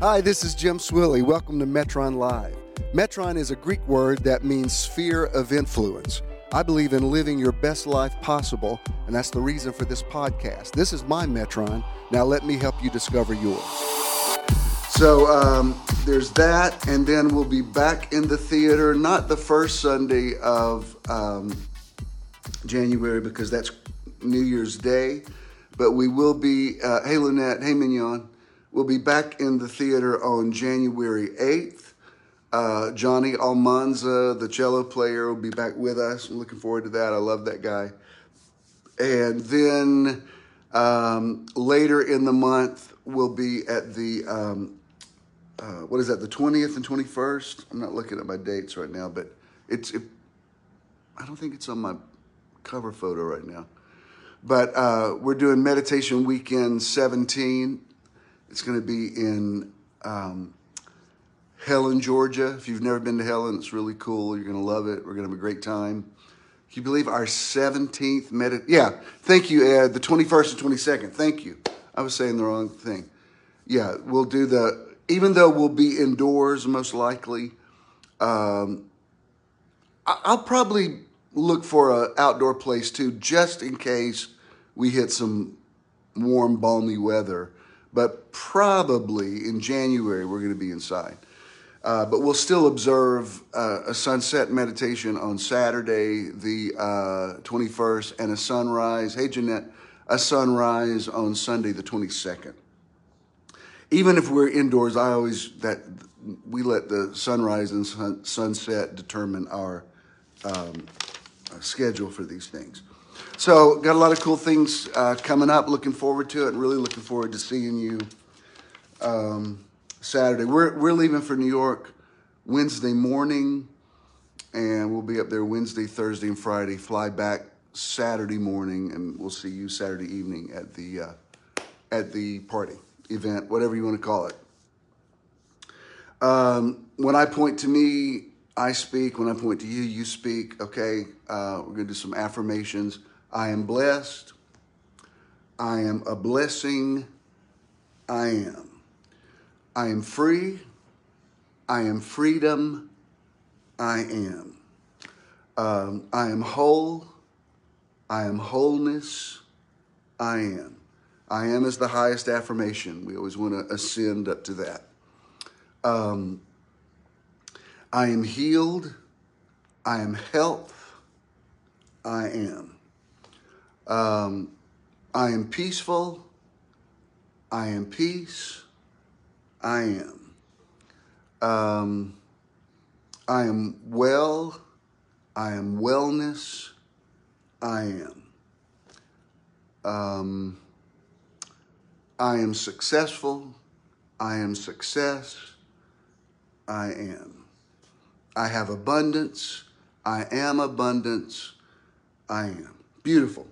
Hi, this is Jim Swilley. Welcome to Metron Live. Metron is a Greek word that means sphere of influence. I believe in living your best life possible, and that's the reason for this podcast. This is my Metron. Now let me help you discover yours. So um, there's that, and then we'll be back in the theater, not the first Sunday of um, January because that's New Year's Day, but we will be, uh, hey Lynette, hey Mignon, we'll be back in the theater on January 8th. Uh, Johnny Almanza, the cello player, will be back with us. I'm looking forward to that. I love that guy. And then um, later in the month, we'll be at the, um, uh, what is that, the 20th and 21st? I'm not looking at my dates right now, but it's, it, I don't think it's on my cover photo right now. But uh, we're doing Meditation Weekend 17. It's going to be in um, Helen, Georgia. If you've never been to Helen, it's really cool. You're going to love it. We're going to have a great time. Can you believe our 17th medit? Yeah, thank you, Ed. The 21st and 22nd. Thank you. I was saying the wrong thing. Yeah, we'll do the, even though we'll be indoors most likely, um, I'll probably look for an outdoor place too, just in case we hit some warm, balmy weather. But probably in January, we're going to be inside. Uh, but we'll still observe uh, a sunset meditation on Saturday, the uh, 21st, and a sunrise. Hey, Jeanette, a sunrise on Sunday, the 22nd. Even if we're indoors, I always that we let the sunrise and sun, sunset determine our um, schedule for these things. So, got a lot of cool things uh, coming up. Looking forward to it, really looking forward to seeing you. Um, Saturday. We're, we're leaving for New York Wednesday morning, and we'll be up there Wednesday, Thursday, and Friday. Fly back Saturday morning, and we'll see you Saturday evening at the uh, at the party event, whatever you want to call it. Um, when I point to me, I speak. When I point to you, you speak. Okay, uh, we're going to do some affirmations. I am blessed. I am a blessing. I am. I am free. I am freedom. I am. Um, I am whole. I am wholeness. I am. I am is the highest affirmation. We always want to ascend up to that. Um, I am healed. I am health. I am. Um, I am peaceful. I am peace. I am. Um, I am well. I am wellness. I am. Um, I am successful. I am success. I am. I have abundance. I am abundance. I am. Beautiful.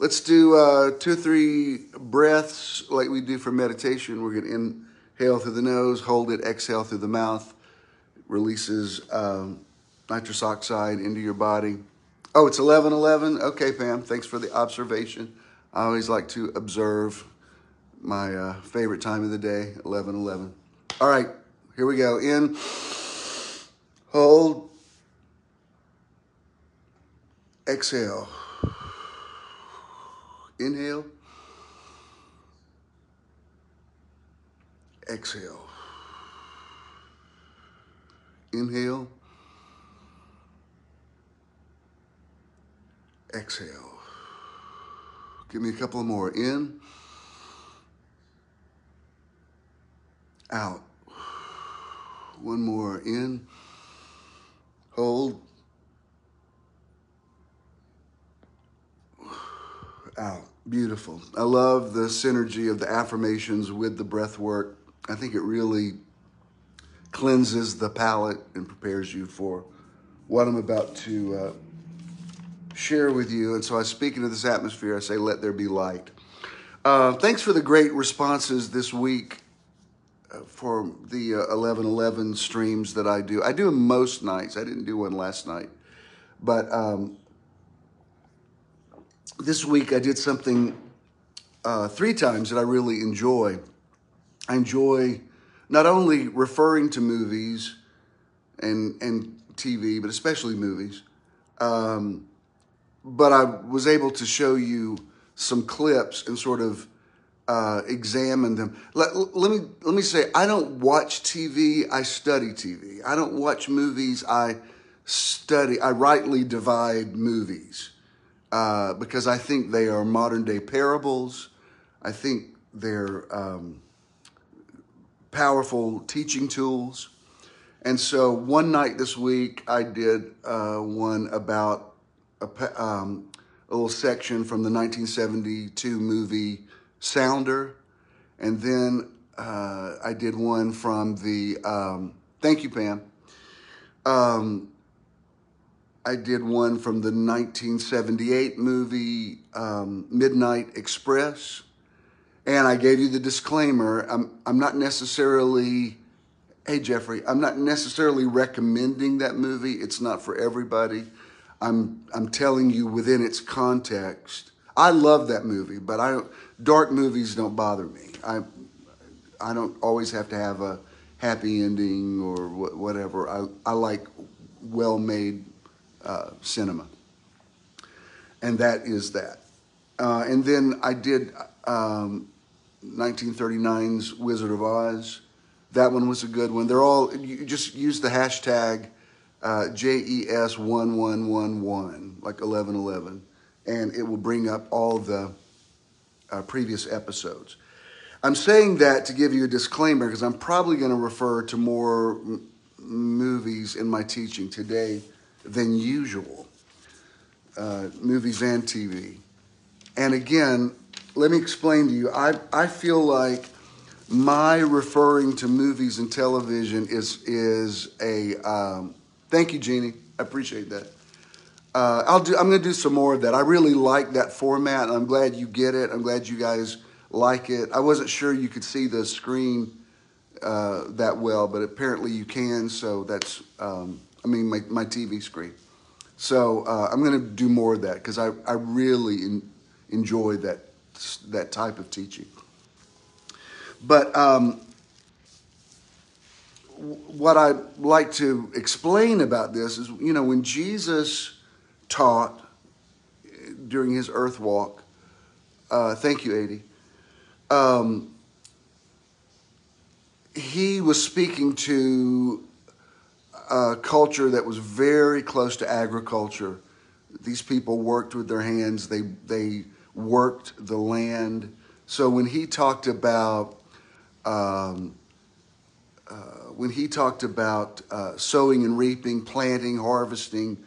Let's do uh, two or three breaths like we do for meditation. We're going to inhale through the nose, hold it, exhale through the mouth. Releases um, nitrous oxide into your body. Oh, it's 11 11. Okay, Pam, thanks for the observation. I always like to observe my uh, favorite time of the day, 11 11. All right, here we go. In, hold, exhale. Inhale. Exhale. Inhale. Exhale. Give me a couple more. In. Out. One more. In. Hold. Out. Beautiful. I love the synergy of the affirmations with the breath work. I think it really cleanses the palate and prepares you for what I'm about to uh, share with you. And so I speak into this atmosphere. I say, let there be light. Uh, thanks for the great responses this week uh, for the uh, 1111 streams that I do. I do them most nights. I didn't do one last night. But um, this week I did something uh, three times that I really enjoy. I enjoy not only referring to movies and and TV, but especially movies. Um, but I was able to show you some clips and sort of uh, examine them. Let, let me let me say, I don't watch TV. I study TV. I don't watch movies. I study. I rightly divide movies uh, because I think they are modern day parables. I think they're um, powerful teaching tools. And so one night this week, I did uh, one about a, um, a little section from the 1972 movie Sounder. And then uh, I did one from the, um, thank you, Pam. Um, I did one from the 1978 movie um, Midnight Express. And I gave you the disclaimer. I'm, I'm not necessarily, hey, Jeffrey, I'm not necessarily recommending that movie. It's not for everybody. I'm, I'm telling you within its context. I love that movie, but I don't, dark movies don't bother me. I, I don't always have to have a happy ending or whatever. I, I like well made uh, cinema. And that is that. Uh, and then I did um, 1939's Wizard of Oz. That one was a good one. They're all, you just use the hashtag uh, JES1111, like 1111, and it will bring up all the uh, previous episodes. I'm saying that to give you a disclaimer because I'm probably going to refer to more movies in my teaching today than usual, uh, movies and TV. And again, let me explain to you. I, I feel like my referring to movies and television is is a um, thank you, Jeannie. I appreciate that. Uh, I'll do. I'm going to do some more of that. I really like that format, I'm glad you get it. I'm glad you guys like it. I wasn't sure you could see the screen uh, that well, but apparently you can. So that's, um, I mean, my, my TV screen. So uh, I'm going to do more of that because I, I really in, enjoy that that type of teaching. But um, what I like to explain about this is, you know, when Jesus taught during his earth walk, uh, thank you, Adi. Um, he was speaking to a culture that was very close to agriculture. These people worked with their hands. They they worked the land. So when he talked about um, uh, when he talked about uh, sowing and reaping, planting, harvesting,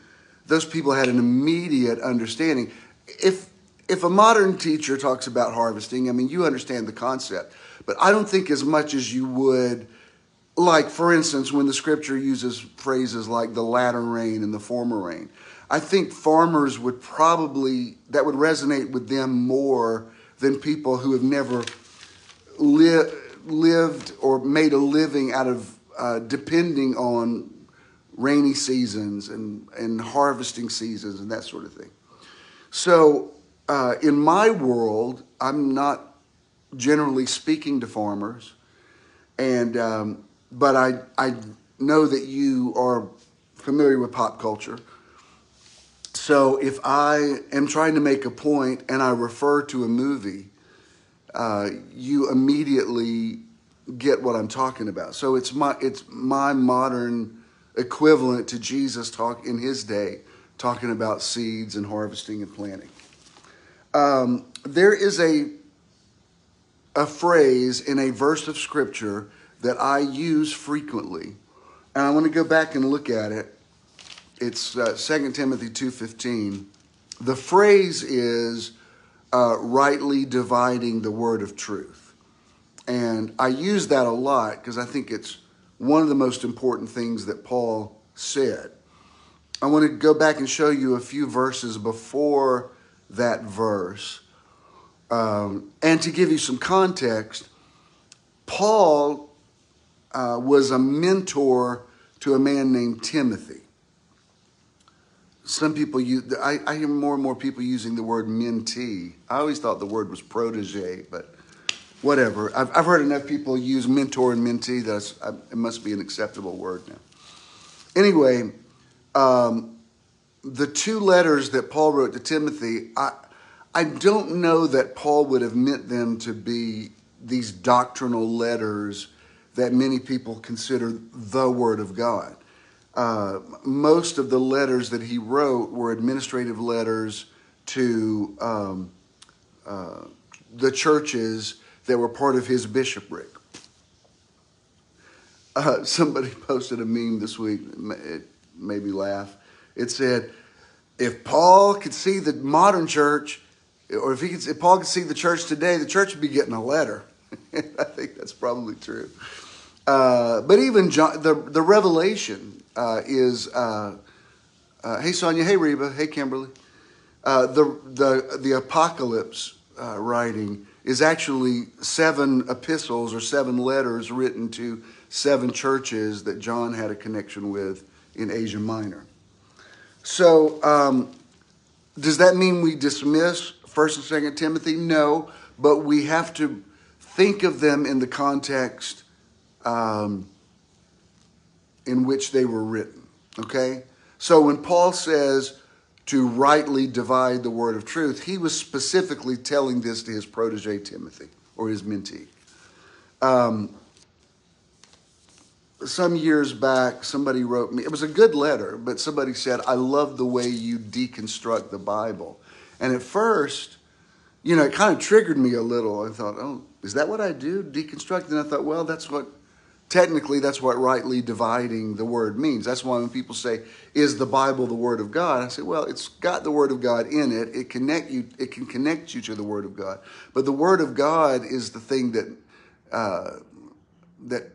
those people had an immediate understanding. If if a modern teacher talks about harvesting, I mean you understand the concept, but I don't think as much as you would. Like, for instance, when the scripture uses phrases like the latter rain and the former rain, I think farmers would probably, that would resonate with them more than people who have never li- lived or made a living out of uh, depending on rainy seasons and, and harvesting seasons and that sort of thing. So, uh, in my world, I'm not generally speaking to farmers, and um, but I I know that you are familiar with pop culture. So if I am trying to make a point and I refer to a movie, uh, you immediately get what I'm talking about. So it's my it's my modern equivalent to Jesus talk in his day, talking about seeds and harvesting and planting. Um, there is a a phrase in a verse of scripture that I use frequently, and I want to go back and look at it it's uh, 2 Timothy 2.15. The phrase is uh, rightly dividing the word of truth. And I use that a lot because I think it's one of the most important things that Paul said. I want to go back and show you a few verses before that verse. Um, and to give you some context, Paul uh, was a mentor to a man named Timothy some people use, I, I, hear more and more people using the word mentee. I always thought the word was protege, but whatever. I've, I've heard enough people use mentor and mentee that uh, it must be an acceptable word now. Anyway, um, the two letters that Paul wrote to Timothy, I, I don't know that Paul would have meant them to be these doctrinal letters that many people consider the Word of God. Uh, most of the letters that he wrote were administrative letters to um, uh, the churches that were part of his bishopric. Uh, somebody posted a meme this week. It made me laugh. It said, "If Paul could see the modern church, or if he could, if Paul could see the church today, the church would be getting a letter." I think that's probably true. Uh, but even John, the the Revelation uh, is. Uh, uh, hey Sonia, hey Reba, hey Kimberly. The the the Apocalypse writing is actually seven epistles or seven letters written to seven churches that John had a connection with in Asia Minor. So, um, does that mean we dismiss First and Second Timothy? No, but we have to think of them in the context um, in which they were written. Okay, so when Paul says to rightly divide the word of truth, he was specifically telling this to his protege Timothy or his mentee. Um, some years back, somebody wrote me, it was a good letter, but somebody said, I love the way you deconstruct the Bible. And at first, you know, it kind of triggered me a little. I thought, oh, is that what I do? Deconstruct? And I thought, well, that's what technically that's what rightly dividing the word means. That's why when people say, "Is the Bible the Word of God?" I say, "Well, it's got the Word of God in it. It connect you. It can connect you to the Word of God. But the Word of God is the thing that uh, that."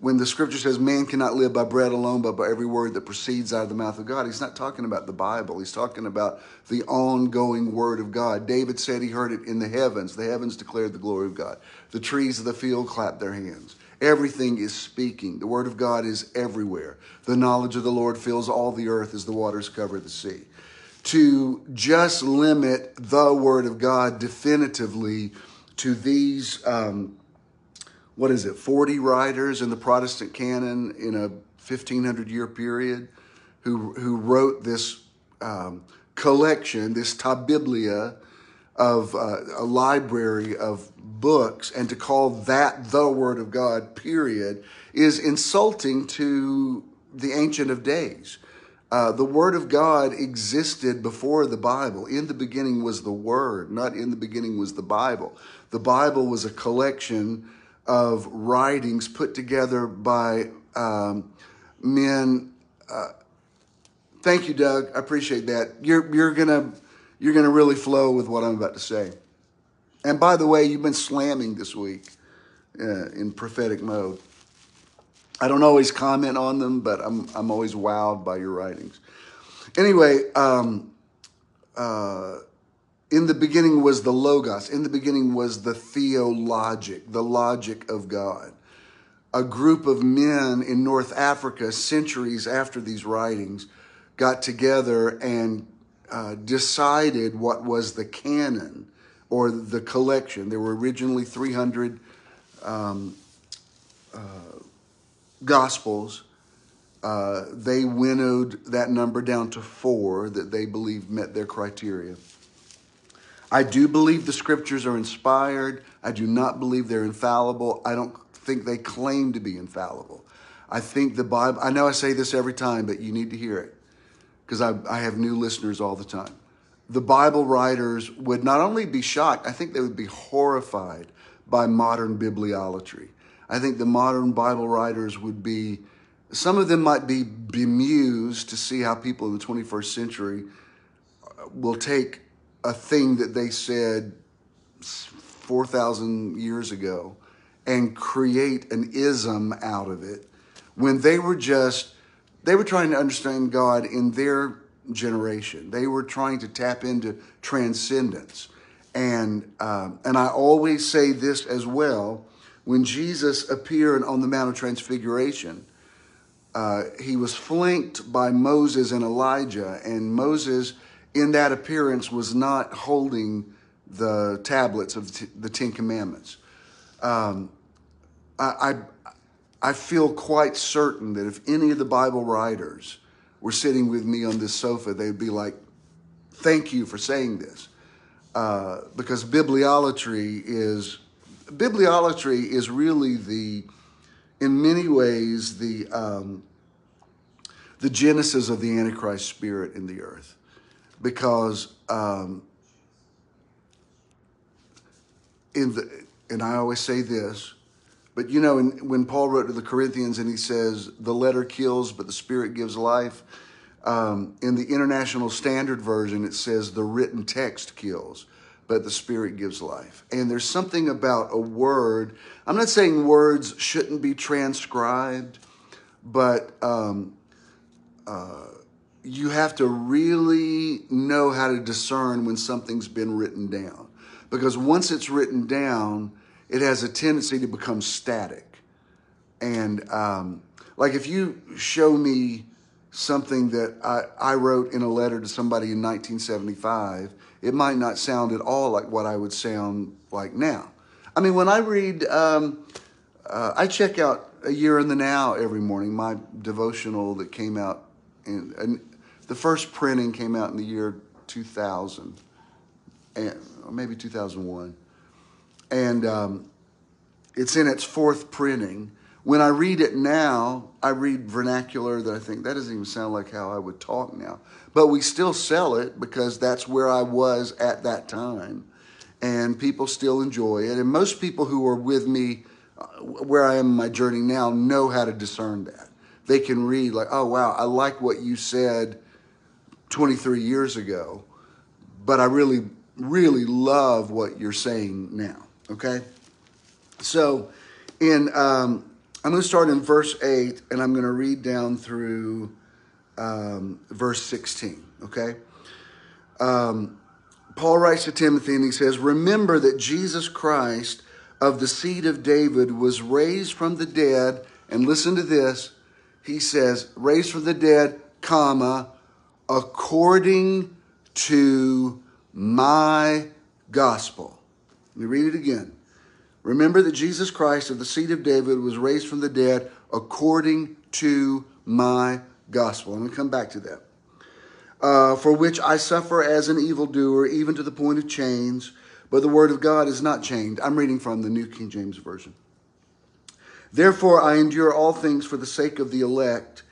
When the scripture says man cannot live by bread alone, but by every word that proceeds out of the mouth of God, he's not talking about the Bible. He's talking about the ongoing word of God. David said he heard it in the heavens. The heavens declared the glory of God. The trees of the field clapped their hands. Everything is speaking. The word of God is everywhere. The knowledge of the Lord fills all the earth as the waters cover the sea. To just limit the word of God definitively to these, um, what is it, 40 writers in the Protestant canon in a 1500 year period who, who wrote this um, collection, this ta biblia of uh, a library of books and to call that the Word of God, period, is insulting to the Ancient of Days. Uh, the Word of God existed before the Bible. In the beginning was the Word, not in the beginning was the Bible. The Bible was a collection of writings put together by um, men. Uh, thank you, Doug. I appreciate that. You're, you're to you're going to really flow with what I'm about to say. And by the way, you've been slamming this week uh, in prophetic mode. I don't always comment on them, but I'm, I'm always wowed by your writings. Anyway, um, uh, in the beginning was the Logos. In the beginning was the theologic, the logic of God. A group of men in North Africa, centuries after these writings, got together and uh, decided what was the canon or the collection. There were originally 300 um, uh, gospels. Uh, they winnowed that number down to four that they believed met their criteria. I do believe the scriptures are inspired. I do not believe they're infallible. I don't think they claim to be infallible. I think the Bible, I know I say this every time, but you need to hear it because I, I have new listeners all the time. The Bible writers would not only be shocked, I think they would be horrified by modern bibliolatry. I think the modern Bible writers would be, some of them might be bemused to see how people in the 21st century uh, will take a thing that they said 4,000 years ago and create an ism out of it when they were just they were trying to understand God in their generation. They were trying to tap into transcendence. And, um, and I always say this as well when Jesus appeared on the Mount of Transfiguration, uh, he was flanked by Moses and Elijah, and Moses, in that appearance, was not holding the tablets of the Ten Commandments. um, I, I, I feel quite certain that if any of the Bible writers were sitting with me on this sofa, they'd be like, "Thank you for saying this," uh, because bibliolatry is bibliolatry is really the, in many ways, the um, the genesis of the Antichrist spirit in the earth, because um, in the and I always say this, but you know, in, when Paul wrote to the Corinthians and he says the letter kills, but the spirit gives life. Um, in the International Standard Version, it says the written text kills, but the Spirit gives life. And there's something about a word. I'm not saying words shouldn't be transcribed, but um, uh, you have to really know how to discern when something's been written down. Because once it's written down, it has a tendency to become static. And um, like if you show me something that I, I wrote in a letter to somebody in 1975, it might not sound at all like what I would sound like now. I mean, when I read, um, uh, I check out A Year in the Now every morning, my devotional that came out, in, the first printing came out in the year 2000, and maybe 2001 and um, it's in its fourth printing. When I read it now, I read vernacular that I think that doesn't even sound like how I would talk now. But we still sell it because that's where I was at that time. And people still enjoy it. And most people who are with me uh, where I am in my journey now know how to discern that. They can read, like, oh, wow, I like what you said 23 years ago, but I really, really love what you're saying now. Okay? So, in um, I'm going to start in verse 8 and I'm going to read down through um, verse 16. Okay? Um, Paul writes to Timothy and he says, Remember that Jesus Christ of the seed of David was raised from the dead. And listen to this. He says, raised from the dead, comma, according to my gospel. Let me read it again. Remember that Jesus Christ of the seed of David was raised from the dead according to my gospel. I'm going to come back to that. Uh, for which I suffer as an evildoer, even to the point of chains, but the word of God is not chained. I'm reading from the New King James Version. Therefore, I endure all things for the sake of the elect,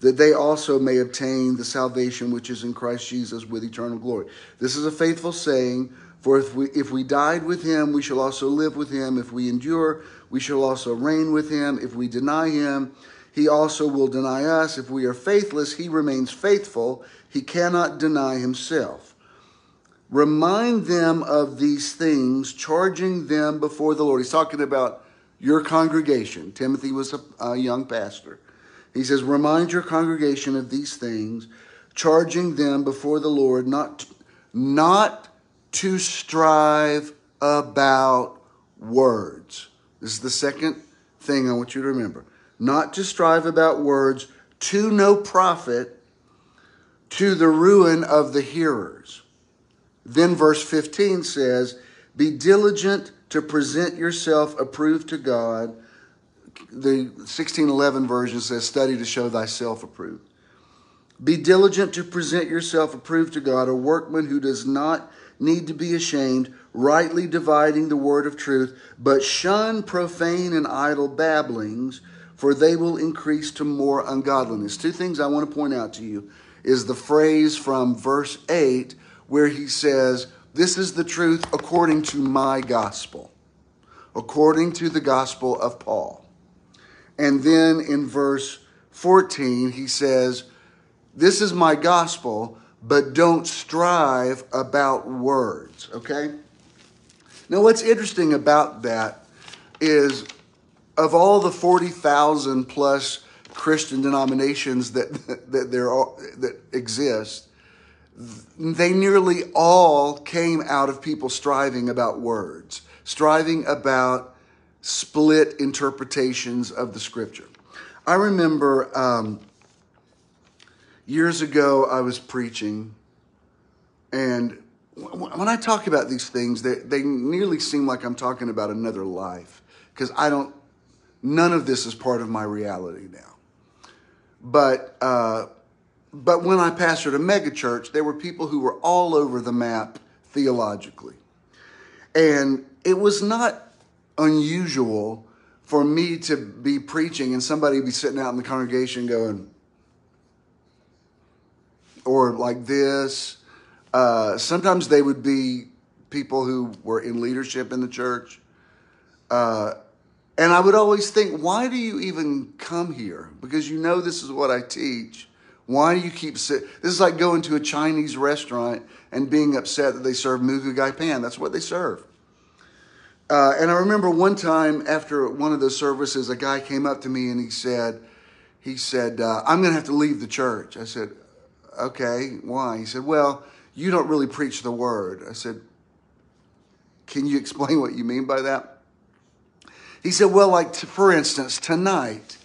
that they also may obtain the salvation which is in Christ Jesus with eternal glory. This is a faithful saying for if we, if we died with him, we shall also live with him. If we endure, we shall also reign with him. If we deny him, he also will deny us. If we are faithless, he remains faithful. He cannot deny himself. Remind them of these things, charging them before the Lord. He's talking about your congregation. Timothy was a, a young pastor. He says, Remind your congregation of these things, charging them before the Lord, not, not to strive about words. This is the second thing I want you to remember. Not to strive about words to no profit, to the ruin of the hearers. Then verse 15 says, Be diligent to present yourself approved to God. The 1611 version says, Study to show thyself approved. Be diligent to present yourself approved to God, a workman who does not need to be ashamed, rightly dividing the word of truth, but shun profane and idle babblings, for they will increase to more ungodliness. Two things I want to point out to you is the phrase from verse 8 where he says, This is the truth according to my gospel, according to the gospel of Paul. And then in verse 14, he says, This is my gospel but don't strive about words, okay? Now, what's interesting about that is of all the 40,000 plus Christian denominations that, that, there are, that exist, they nearly all came out of people striving about words, striving about split interpretations of the scripture. I remember um, years ago, I was preaching, and when I talk about these things, they, they nearly seem like I'm talking about another life. because I don't, none of this is part of my reality now. But, uh, but when I pastored a megachurch, there were people who were all over the map theologically. And it was not unusual for me to be preaching and somebody be sitting out in the congregation going, or like this. Uh, sometimes they would be people who were in leadership in the church. Uh, and I would always think, why do you even come here? Because you know this is what I teach. Why do you keep sit? This is like going to a Chinese restaurant and being upset that they serve moo goo gai pan. That's what they serve. Uh, and I remember one time after one of those services, a guy came up to me and he said, he said, uh, I'm going to have to leave the church. I said, okay, why? He said, well, you don't really preach the word. I said, can you explain what you mean by that? He said, well, like, t- for instance, tonight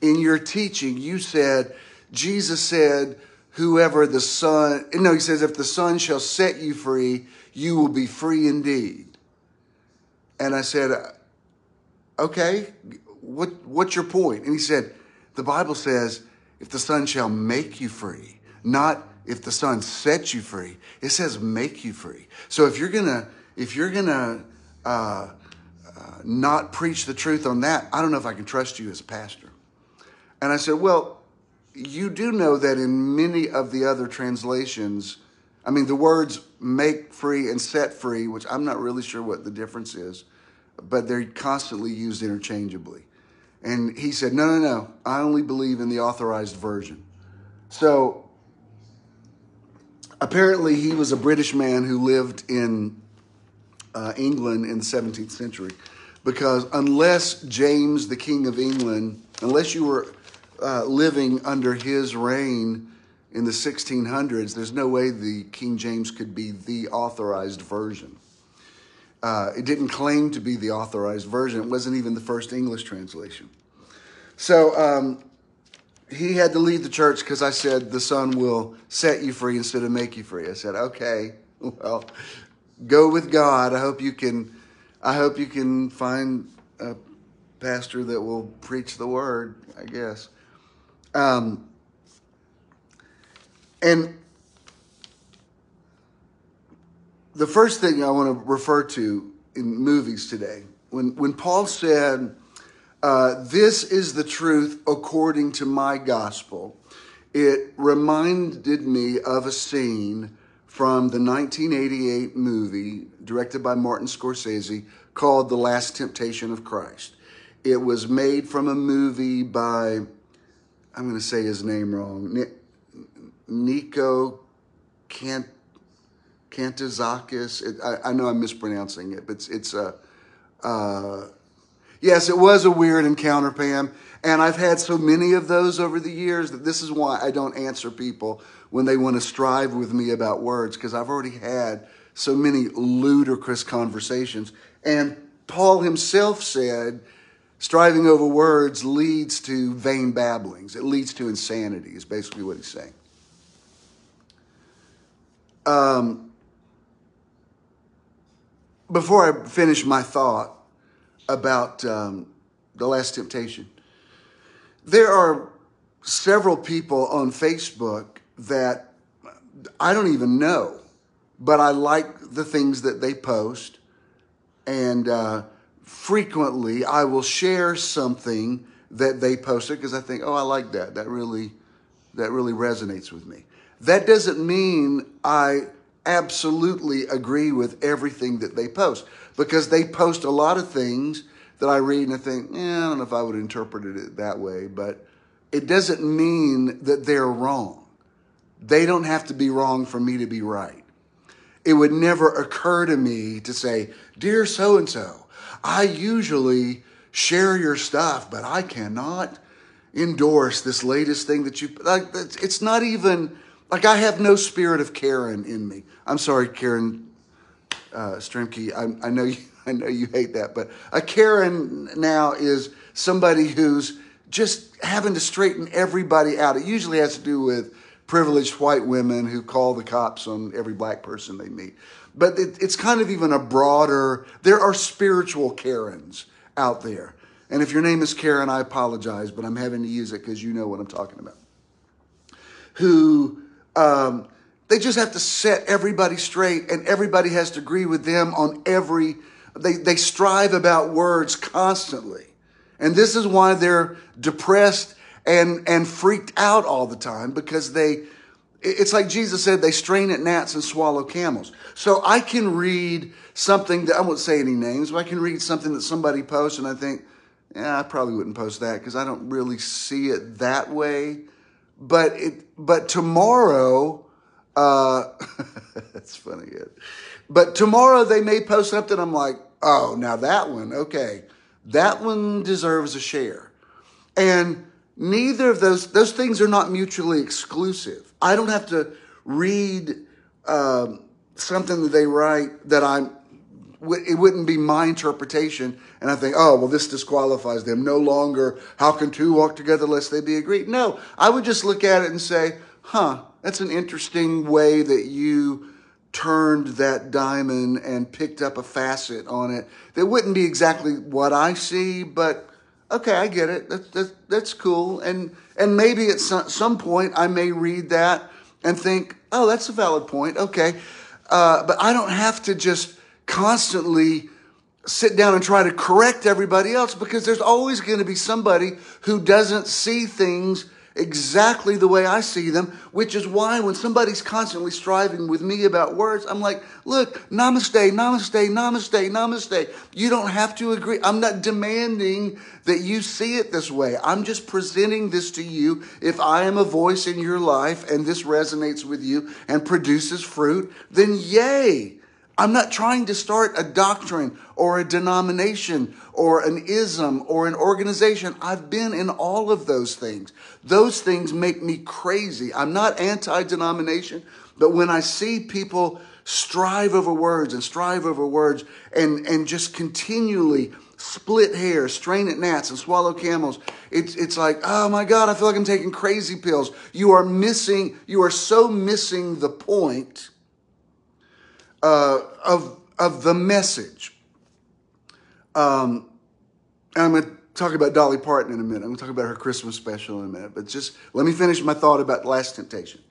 in your teaching, you said, Jesus said, whoever the Son, no, he says, if the Son shall set you free, you will be free indeed. And I said, okay, what, what's your point? And he said, the Bible says, if the Son shall make you free, not if the Son sets you free. It says make you free. So if you're gonna, if you're gonna uh, uh, not preach the truth on that, I don't know if I can trust you as a pastor. And I said, well, you do know that in many of the other translations, I mean, the words make free and set free, which I'm not really sure what the difference is, but they're constantly used interchangeably. And he said, No, no, no. I only believe in the authorized version. So apparently, he was a British man who lived in uh, England in the 17th century. Because unless James, the King of England, unless you were uh, living under his reign in the 1600s, there's no way the King James could be the authorized version. Uh, it didn't claim to be the authorized version. It wasn't even the first English translation. So um, he had to leave the church because I said the Son will set you free instead of make you free. I said, okay, well, go with God. I hope you can. I hope you can find a pastor that will preach the word. I guess. Um, and the first thing I want to refer to in movies today, when, when Paul said, uh, This is the truth according to my gospel, it reminded me of a scene from the 1988 movie directed by Martin Scorsese called The Last Temptation of Christ. It was made from a movie by, I'm going to say his name wrong, Nico. It, I, I, know I'm mispronouncing it, but it's, it's a. Uh, yes, it was a weird encounter, Pam. And I've had so many of those over the years that this is why I don't answer people when they want to strive with me about words, because I've already had so many ludicrous conversations. And Paul himself said, striving over words leads to vain babblings. It leads to insanity, is basically what he's saying. Um, before I finish my thought about um, the last temptation, there are several people on Facebook that I don't even know, but I like the things that they post. And uh, frequently I will share something that they posted because I think, oh, I like that. That really, that really resonates with me. That doesn't mean I absolutely agree with everything that they post because they post a lot of things that I read and I think, yeah, I don't know if I would interpret it that way, but it doesn't mean that they're wrong. They don't have to be wrong for me to be right. It would never occur to me to say, Dear so and so, I usually share your stuff, but I cannot endorse this latest thing that you like. It's not even like I have no spirit of Karen in me. I'm sorry, Karen uh, Strimke. I, I know you. I know you hate that, but a Karen now is somebody who's just having to straighten everybody out. It usually has to do with privileged white women who call the cops on every black person they meet. But it, it's kind of even a broader. There are spiritual Karens out there. And if your name is Karen, I apologize, but I'm having to use it because you know what I'm talking about. Who um, they just have to set everybody straight, and everybody has to agree with them on every. They they strive about words constantly, and this is why they're depressed and and freaked out all the time because they. It's like Jesus said, they strain at gnats and swallow camels. So I can read something that I won't say any names, but I can read something that somebody posts, and I think, yeah, I probably wouldn't post that because I don't really see it that way. But it, but tomorrow, uh, that's funny. But tomorrow they may post something. I'm like, oh, now that one, okay, that one deserves a share, and neither of those those things are not mutually exclusive. I don't have to read um, something that they write that I'm it wouldn't be my interpretation. And I think, oh, well, this disqualifies them. No longer, how can two walk together lest they be agreed? No, I would just look at it and say, huh, that's an interesting way that you turned that diamond and picked up a facet on it that wouldn't be exactly what I see, but okay, I get it. That's, that's, that's cool. And, and maybe at some, some point I may read that and think, oh, that's a valid point. Okay. Uh, but I don't have to just constantly sit down and try to correct everybody else because there's always going to be somebody who doesn't see things exactly the way I see them, which is why when somebody's constantly striving with me about words, I'm like, look, namaste, namaste, namaste, namaste. You don't have to agree. I'm not demanding that you see it this way. I'm just presenting this to you. If I am a voice in your life and this resonates with you and produces fruit, then yay. I'm not trying to start a doctrine or a denomination or an ism or an organization. I've been in all of those things. Those things make me crazy. I'm not anti denomination, but when I see people strive over words and strive over words and, and just continually split hairs, strain at gnats, and swallow camels. It's, it's like, oh my God, I feel like I'm taking crazy pills. You are missing, you are so missing the point uh, of, of the message. Um, I'm going to talk about Dolly Parton in a minute. I'm going to talk about her Christmas special in a minute. But just let me finish my thought about Last Temptation.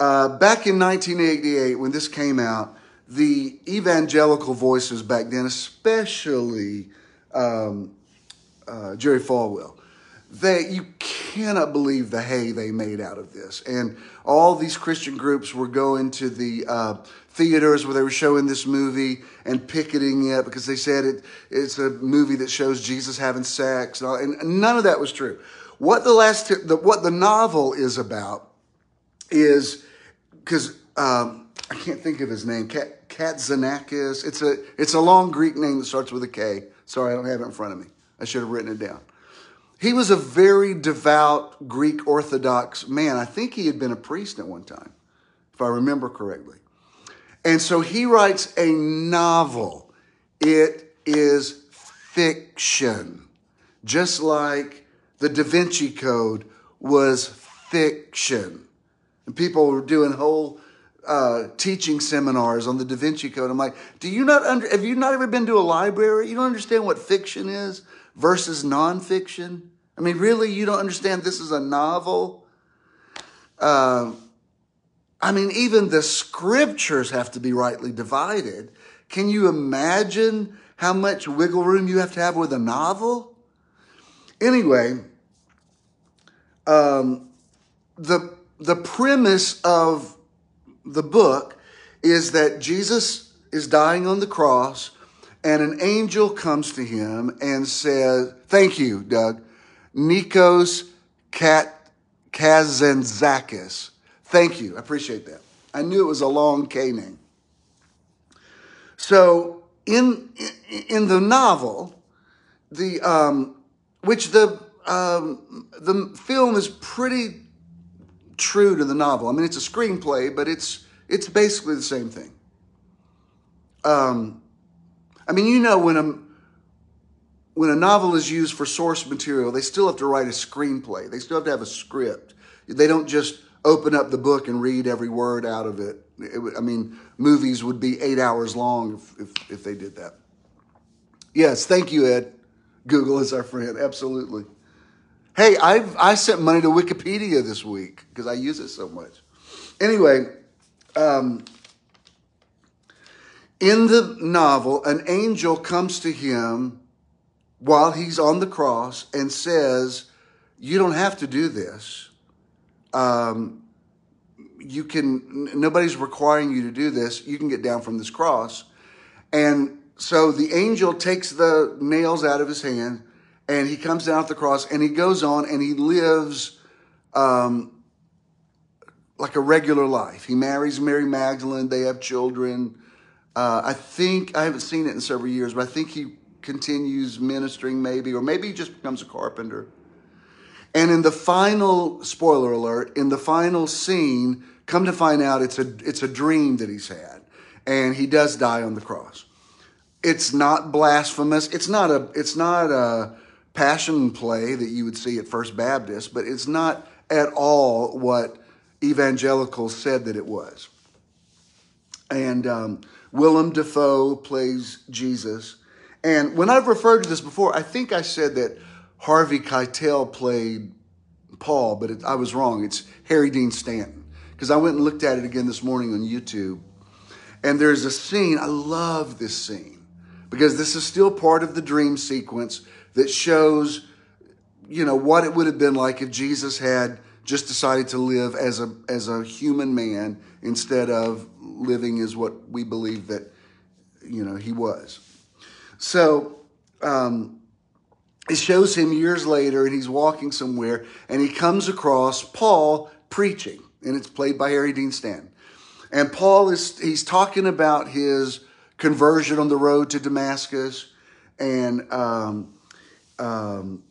Uh, back in 1988, when this came out, the evangelical voices back then, especially um, uh, Jerry Falwell, they you cannot believe the hay they made out of this. And all these Christian groups were going to the uh, theaters where they were showing this movie and picketing it because they said it, it's a movie that shows Jesus having sex. And, all, and none of that was true. What the last, the, what the novel is about is because um, I can't think of his name. Kat, Katsanakis. It's a it's a long Greek name that starts with a K. Sorry, I don't have it in front of me. I should have written it down. He was a very devout Greek Orthodox man. I think he had been a priest at one time, if I remember correctly. And so he writes a novel. It is fiction, just like the Da Vinci Code was fiction. And people were doing whole uh, teaching seminars on the Da Vinci Code. I'm like, do you not under, have you not ever been to a library? You don't understand what fiction is versus nonfiction? I mean, really, you don't understand this is a novel? Uh, I mean, even the scriptures have to be rightly divided. Can you imagine how much wiggle room you have to have with a novel? Anyway, um, the, the premise of the book is that Jesus is dying on the cross, and an angel comes to him and says, Thank you, Doug. Nikos Kat Kazantzakis Thank you. I appreciate that. I knew it was a long K name. So in in the novel, the um, which the um, the film is pretty true to the novel. I mean, it's a screenplay, but it's it's basically the same thing. Um, I mean, you know, when a when a novel is used for source material, they still have to write a screenplay. They still have to have a script. They don't just open up the book and read every word out of it. it I mean, movies would be eight hours long if, if, if they did that. Yes, thank you, Ed. Google is our friend. Absolutely. Hey, I've I sent money to Wikipedia this week because I use it so much. Anyway, um, in the novel, an angel comes to him while he's on the cross and says, "You don't have to do this. Um, you can. Nobody's requiring you to do this. You can get down from this cross." And so the angel takes the nails out of his hand and he comes down off the cross and he goes on and he lives um, like a regular life. He marries Mary Magdalene, they have children. Uh, I think, I haven't seen it in several years, but I think he continues ministering maybe, or maybe he just becomes a carpenter. And in the final, spoiler alert, in the final scene, come to find out it's a, it's a dream that he's had. And he does die on the cross. It's not blasphemous. It's not a, it's not a, passion play that you would see at First Baptist, but it's not at all what evangelicals said that it was. And um, Willem Dafoe plays Jesus. And when I've referred to this before, I think I said that Harvey Keitel played Paul, but it, I was wrong. It's Harry Dean Stanton. Because I went and looked at it again this morning on YouTube. And there's a scene, I love this scene, because this is still part of the dream sequence that shows, you know, what it would have been like if Jesus had just decided to live as a as a human man instead of living as what we believe that you know he was. So um, it shows him years later, and he's walking somewhere, and he comes across Paul preaching, and it's played by Harry Dean Stanton. And Paul is he's talking about his conversion on the road to Damascus, and um, um,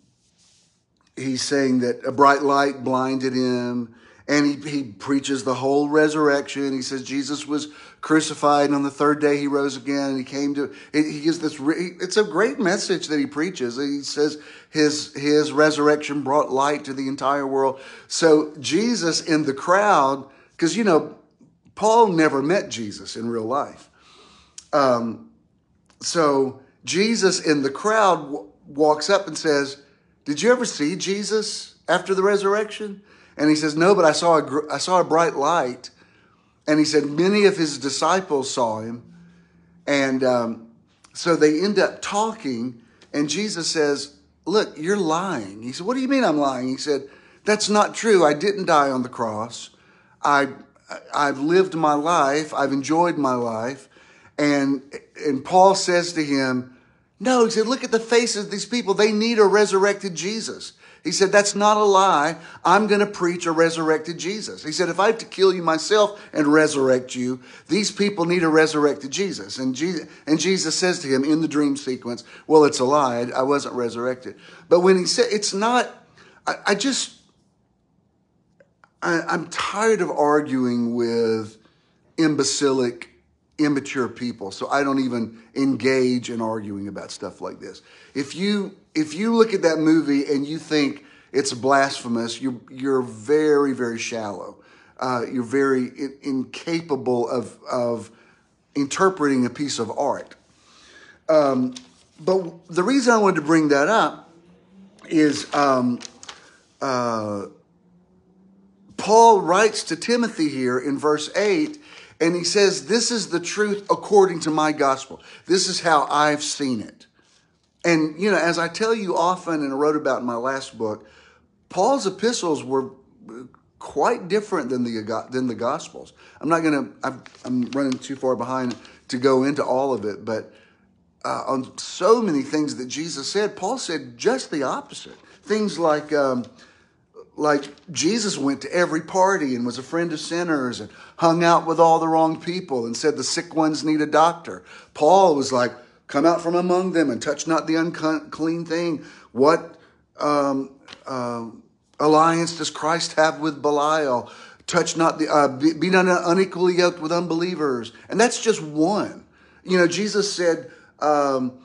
he's saying that a bright light blinded him and he, he preaches the whole resurrection he says jesus was crucified and on the third day he rose again and he came to he gives this it's a great message that he preaches he says his his resurrection brought light to the entire world so jesus in the crowd because you know paul never met jesus in real life um, so jesus in the crowd walks up and says, Did you ever see Jesus after the resurrection? And he says, No, but I saw a, I saw a bright light. And he said, Many of his disciples saw him. And um, so they end up talking. And Jesus says, Look, you're lying. He said, What do you mean I'm lying? He said, That's not true. I didn't die on the cross. I, I've lived my life. I've enjoyed my life. And, and Paul says to him, no, he said, look at the faces of these people. They need a resurrected Jesus. He said, that's not a lie. I'm going to preach a resurrected Jesus. He said, if I have to kill you myself and resurrect you, these people need a resurrected Jesus. And Jesus, and Jesus says to him in the dream sequence, well, it's a lie. I wasn't resurrected. But when he said, it's not, I, I just, I, I'm tired of arguing with imbecilic immature people. So I don't even engage in arguing about stuff like this. If you if you look at that movie and you think it's blasphemous, you're you're very very shallow. Uh, you're very in, incapable of of interpreting a piece of art. Um, but the reason I wanted to bring that up is um, uh, Paul writes to Timothy here in verse 8 and he says, This is the truth according to my gospel. This is how I've seen it. And, you know, as I tell you often and wrote about in my last book, Paul's epistles were quite different than the, than the gospels. I'm not going to, I'm running too far behind to go into all of it, but uh, on so many things that Jesus said, Paul said just the opposite. Things like, um, like Jesus went to every party and was a friend of sinners and hung out with all the wrong people and said the sick ones need a doctor. Paul was like, come out from among them and touch not the unclean thing. What um, uh, alliance does Christ have with Belial? Touch not the, uh, be, be not unequally yoked with unbelievers. And that's just one. You know, Jesus said, um,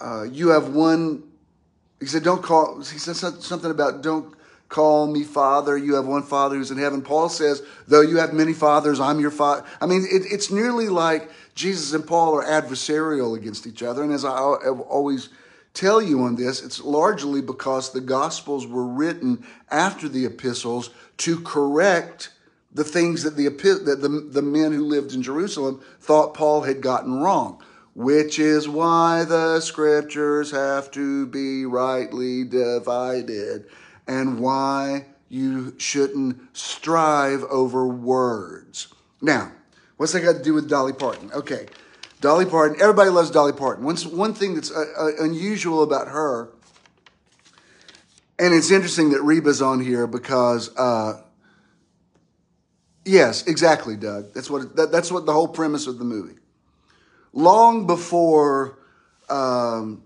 uh, you have one, he said, don't call, he said something about don't, call me father. You have one father who's in heaven. Paul says, though you have many fathers, I'm your father. I mean, it, it's nearly like Jesus and Paul are adversarial against each other. And as I always tell you on this, it's largely because the Gospels were written after the epistles to correct the things that the, that the, the men who lived in Jerusalem thought Paul had gotten wrong, which is why the scriptures have to be rightly divided and why you shouldn't strive over words. Now, what's that got to do with Dolly Parton? Okay, Dolly Parton, everybody loves Dolly Parton. One, one thing that's uh, uh, unusual about her, and it's interesting that Reba's on here because, uh, yes, exactly, Doug. That's what, that, that's what the whole premise of the movie. Long before um,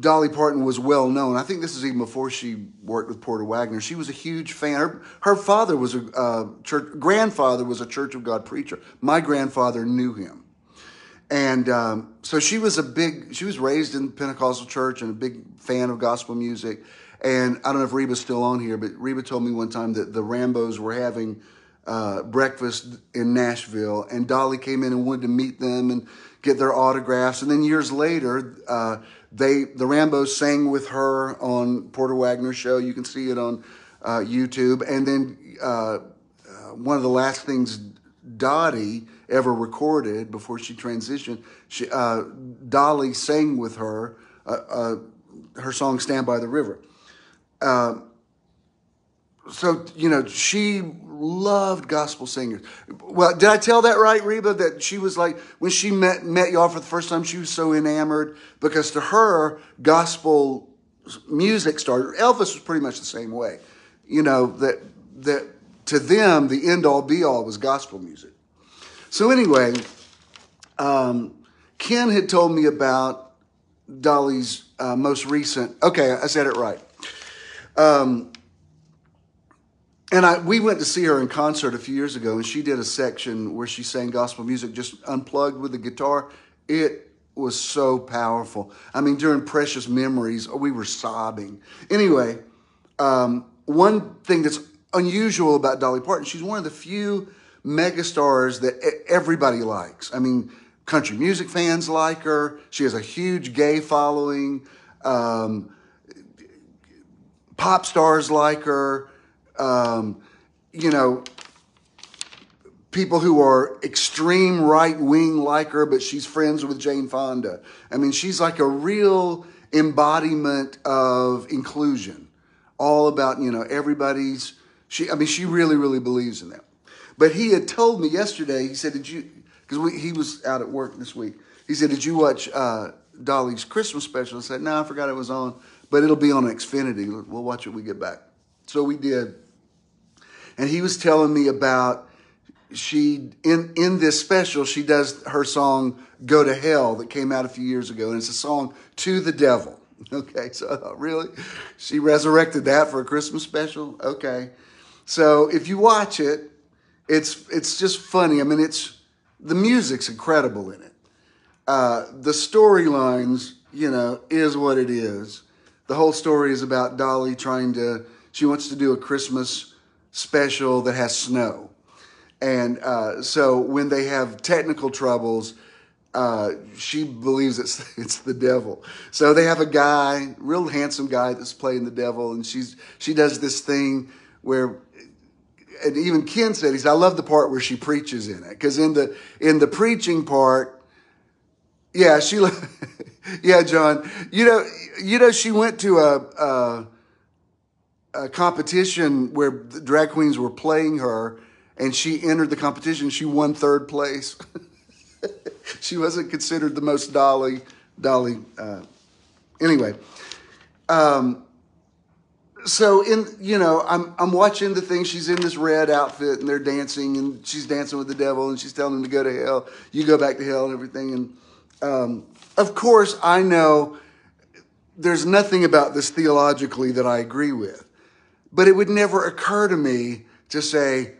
Dolly Parton was well known. I think this is even before she worked with Porter Wagoner. She was a huge fan. Her, her father was a uh, church, grandfather was a Church of God preacher. My grandfather knew him. And um, so she was a big, she was raised in Pentecostal church and a big fan of gospel music. And I don't know if Reba's still on here, but Reba told me one time that the Rambos were having uh, breakfast in Nashville, and Dolly came in and wanted to meet them and get their autographs. And then years later, uh, they the Rambos sang with her on Porter Wagoner's show. You can see it on uh, YouTube. And then uh, uh, one of the last things Dottie ever recorded before she transitioned, she, uh, Dolly sang with her uh, her song "Stand by the River." so you know she loved gospel singers. Well, did I tell that right, Reba? That she was like when she met met y'all for the first time, she was so enamored because to her, gospel music started. Elvis was pretty much the same way. You know that that to them the end all be all was gospel music. So anyway, um, Ken had told me about Dolly's uh, most recent. Okay, I said it right. Um, and I, we went to see her in concert a few years ago, and she did a section where she sang gospel music just unplugged with the guitar. It was so powerful. I mean, during Precious Memories, we were sobbing. Anyway, um, one thing that's unusual about Dolly Parton, she's one of the few megastars that everybody likes. I mean, country music fans like her. She has a huge gay following. Um, pop stars like her um, you know, people who are extreme right wing like her, but she's friends with Jane Fonda. I mean, she's like a real embodiment of inclusion, all about, you know, everybody's. She, I mean, she really, really believes in that. But he had told me yesterday, he said, Did you, because he was out at work this week, he said, Did you watch uh, Dolly's Christmas special? I said, No, I forgot it was on, but it'll be on Xfinity. We'll watch it when we get back. So we did and he was telling me about she in in this special she does her song "Go to Hell" that came out a few years ago, and it's a song to the devil. Okay, so really, she resurrected that for a Christmas special. Okay, so if you watch it, it's it's just funny. I mean, it's the music's incredible in it. Uh, the storylines, you know, is what it is. The whole story is about Dolly trying to. She wants to do a Christmas special that has snow. And uh, so when they have technical troubles, uh, she believes it's it's the devil. So they have a guy, real handsome guy that's playing the devil, and she's she does this thing where, and even Ken said he said I love the part where she preaches in it because in the in the preaching part, yeah she, yeah John, you know you know she went to a. a a competition where drag queens were playing her, and she entered the competition. She won third place. she wasn't considered the most dolly. Dolly. Uh, anyway, um, so in you know I'm I'm watching the thing. She's in this red outfit and they're dancing and she's dancing with the devil and she's telling him to go to hell. You go back to hell and everything. And um, of course I know there's nothing about this theologically that I agree with. But it would never occur to me to say,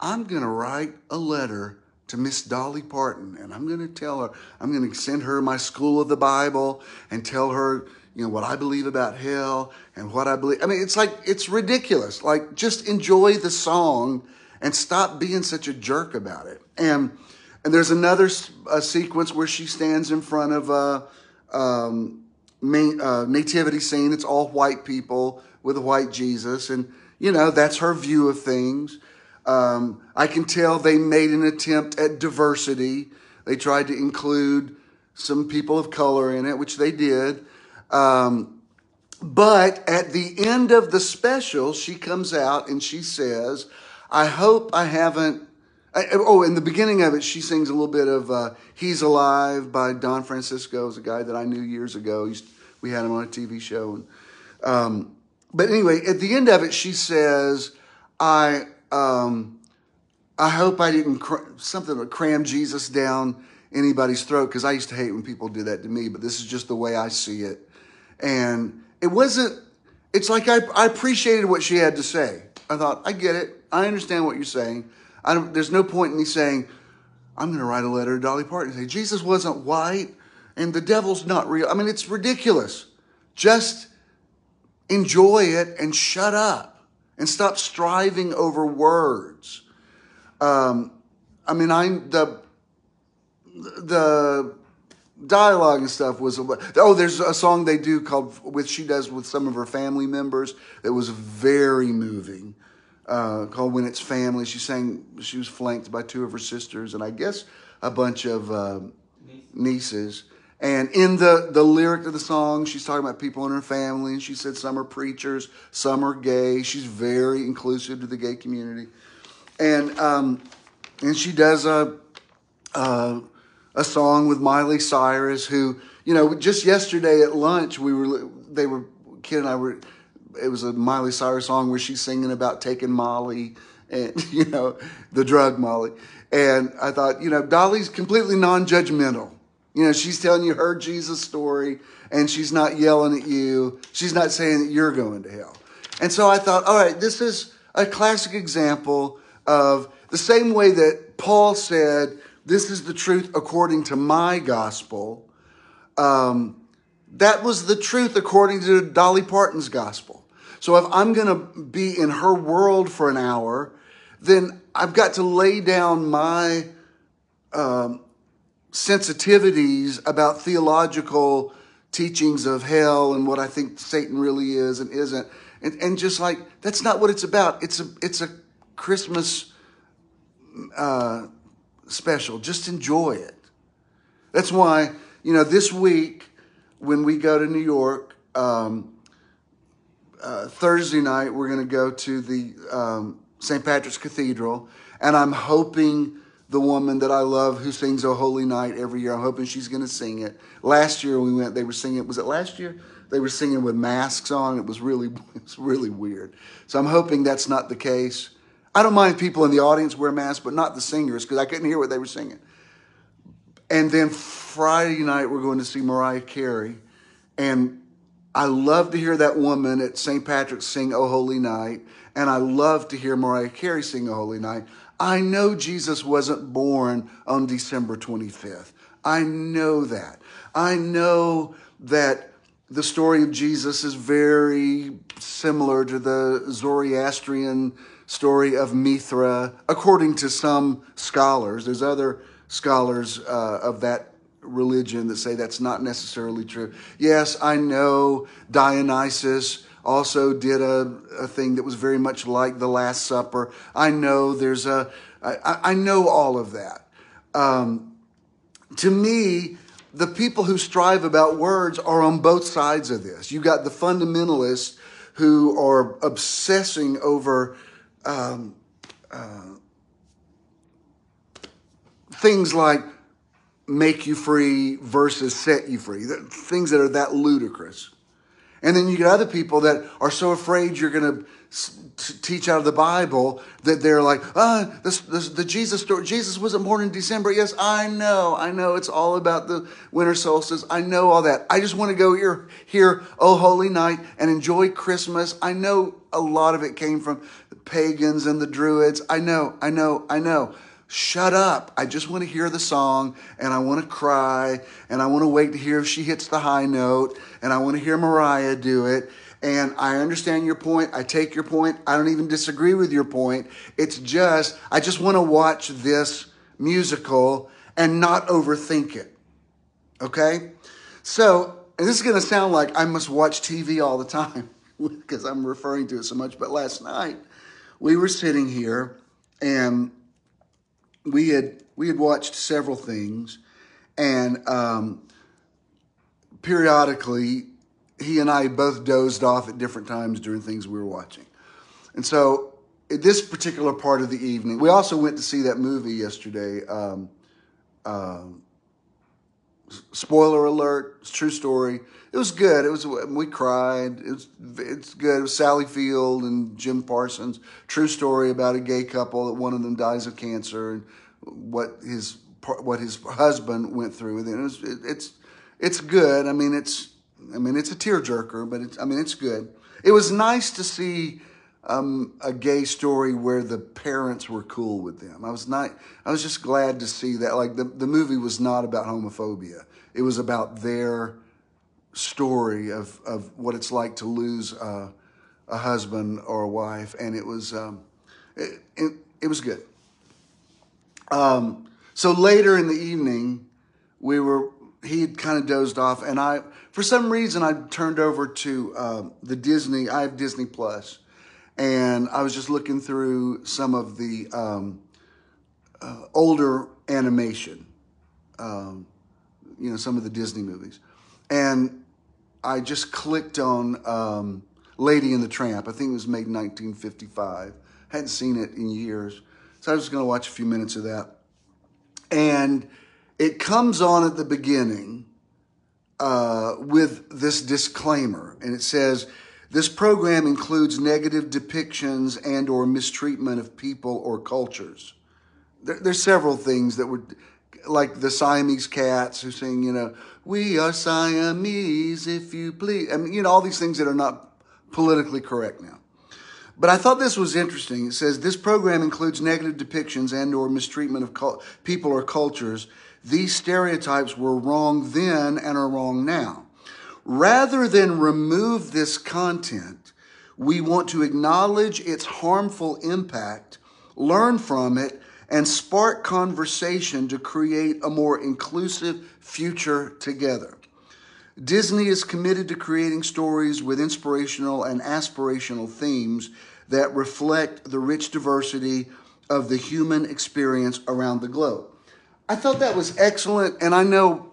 I'm going to write a letter to Miss Dolly Parton and I'm going to tell her, I'm going to send her my school of the Bible and tell her, you know, what I believe about hell and what I believe. I mean, it's like, it's ridiculous. Like, just enjoy the song and stop being such a jerk about it. And, and there's another sequence where she stands in front of a, um, uh, nativity scene. It's all white people with a white Jesus. And, you know, that's her view of things. Um, I can tell they made an attempt at diversity. They tried to include some people of color in it, which they did. Um, but at the end of the special, she comes out and she says, I hope I haven't. I, oh, in the beginning of it, she sings a little bit of uh, He's Alive by Don Francisco, is a guy that I knew years ago. He's, we had him on a TV show. And, um, but anyway, at the end of it, she says, I, um, I hope I didn't, cr- something to cram Jesus down anybody's throat, because I used to hate when people did that to me, but this is just the way I see it. And it wasn't, it's like I, I appreciated what she had to say. I thought, I get it. I understand what you're saying. there's no point in me saying, I'm going to write a letter to Dolly Parton and say, Jesus wasn't white and the devil's not real. I mean, it's ridiculous. Just enjoy it and shut up and stop striving over words. Um, I mean, I the the dialogue and stuff was oh there's a song they do called with she does with some of her family members that was very moving uh, called when it's family she sang she was flanked by two of her sisters and i guess a bunch of uh, nieces and in the the lyric of the song she's talking about people in her family and she said some are preachers some are gay she's very inclusive to the gay community and um, and she does a, a a song with Miley Cyrus, who, you know, just yesterday at lunch, we were, they were, Kid and I were, it was a Miley Cyrus song where she's singing about taking Molly and, you know, the drug Molly. And I thought, you know, Dolly's completely non judgmental. You know, she's telling you her Jesus story and she's not yelling at you. She's not saying that you're going to hell. And so I thought, all right, this is a classic example of the same way that Paul said, this is the truth according to my gospel. Um, that was the truth according to Dolly Parton's gospel. So if I'm going to be in her world for an hour, then I've got to lay down my um, sensitivities about theological teachings of hell and what I think Satan really is and isn't. And, and just like, that's not what it's about. It's a, it's a Christmas uh, special. Just enjoy it. That's why, you know, this week when we go to New York, um, uh, Thursday night, we're going to go to the um, St. Patrick's Cathedral. And I'm hoping the woman that I love who sings O Holy Night every year, I'm hoping she's going to sing it. Last year we went, they were singing, it. was it last year? They were singing with masks on. It was really, it was really weird. So I'm hoping that's not the case. I don't mind people in the audience wear masks, but not the singers because I couldn't hear what they were singing. And then Friday night, we're going to see Mariah Carey. And I love to hear that woman at St. Patrick's sing O Holy Night. And I love to hear Mariah Carey sing O Holy Night. I know Jesus wasn't born on December 25th. I know that. I know that the story of Jesus is very similar to the Zoroastrian story of Mithra, according to some scholars. There's other scholars uh, of that religion that say that's not necessarily true. Yes, I know Dionysus also did a, a thing that was very much like the Last Supper. I know there's a, I, I know all of that. Um, to me, the people who strive about words are on both sides of this. You got the fundamentalists who are obsessing over um, uh, things like make you free versus set you free, things that are that ludicrous. And then you get other people that are so afraid you're going to teach out of the Bible that they're like, ah, oh, the Jesus story. Jesus wasn't born in December. Yes, I know. I know it's all about the winter solstice. I know all that. I just want to go hear, hear, oh, holy night and enjoy Christmas. I know a lot of it came from pagans and the druids. I know, I know, I know. Shut up. I just want to hear the song and I want to cry and I want to wait to hear if she hits the high note and I want to hear Mariah do it and I understand your point. I take your point. I don't even disagree with your point. It's just, I just want to watch this musical and not overthink it. Okay? So and this is going to sound like I must watch TV all the time because I'm referring to it so much. But last night we were sitting here and we had we had watched several things, and um, periodically he and I both dozed off at different times during things we were watching, and so at this particular part of the evening, we also went to see that movie yesterday. Um, uh, spoiler alert, it's true story. It was good. It was we cried. It was it's good. It was Sally Field and Jim Parsons. True story about a gay couple that one of them dies of cancer and what his what his husband went through with it. it was, it, it's it's good. I mean it's I mean it's a tearjerker, but it's I mean it's good. It was nice to see um, a gay story where the parents were cool with them. I was not. I was just glad to see that. Like the the movie was not about homophobia. It was about their story of of what it's like to lose uh, a husband or a wife, and it was um, it, it, it was good. Um, so later in the evening, we were he had kind of dozed off, and I for some reason I turned over to uh, the Disney. I have Disney Plus and I was just looking through some of the um, uh, older animation, um, you know, some of the Disney movies, and I just clicked on um, Lady and the Tramp. I think it was made in 1955. Hadn't seen it in years, so I was going to watch a few minutes of that, and it comes on at the beginning uh, with this disclaimer, and it says this program includes negative depictions and or mistreatment of people or cultures. There, there's several things that would, like the Siamese cats who sing, you know, we are Siamese if you please. I mean, you know, all these things that are not politically correct now. But I thought this was interesting. It says this program includes negative depictions and or mistreatment of cult- people or cultures. These stereotypes were wrong then and are wrong now. Rather than remove this content, we want to acknowledge its harmful impact, learn from it, and spark conversation to create a more inclusive future together. Disney is committed to creating stories with inspirational and aspirational themes that reflect the rich diversity of the human experience around the globe. I thought that was excellent, and I know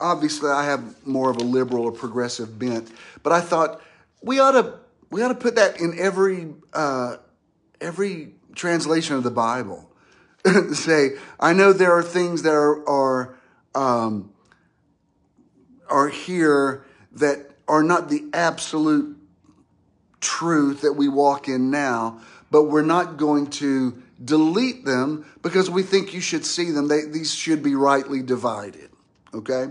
obviously I have more of a liberal or progressive bent, but I thought we ought to we ought to put that in every uh, every translation of the Bible. Say, I know there are things that are are um, are here that are not the absolute truth that we walk in now, but we're not going to delete them because we think you should see them. They, these should be rightly divided. Okay?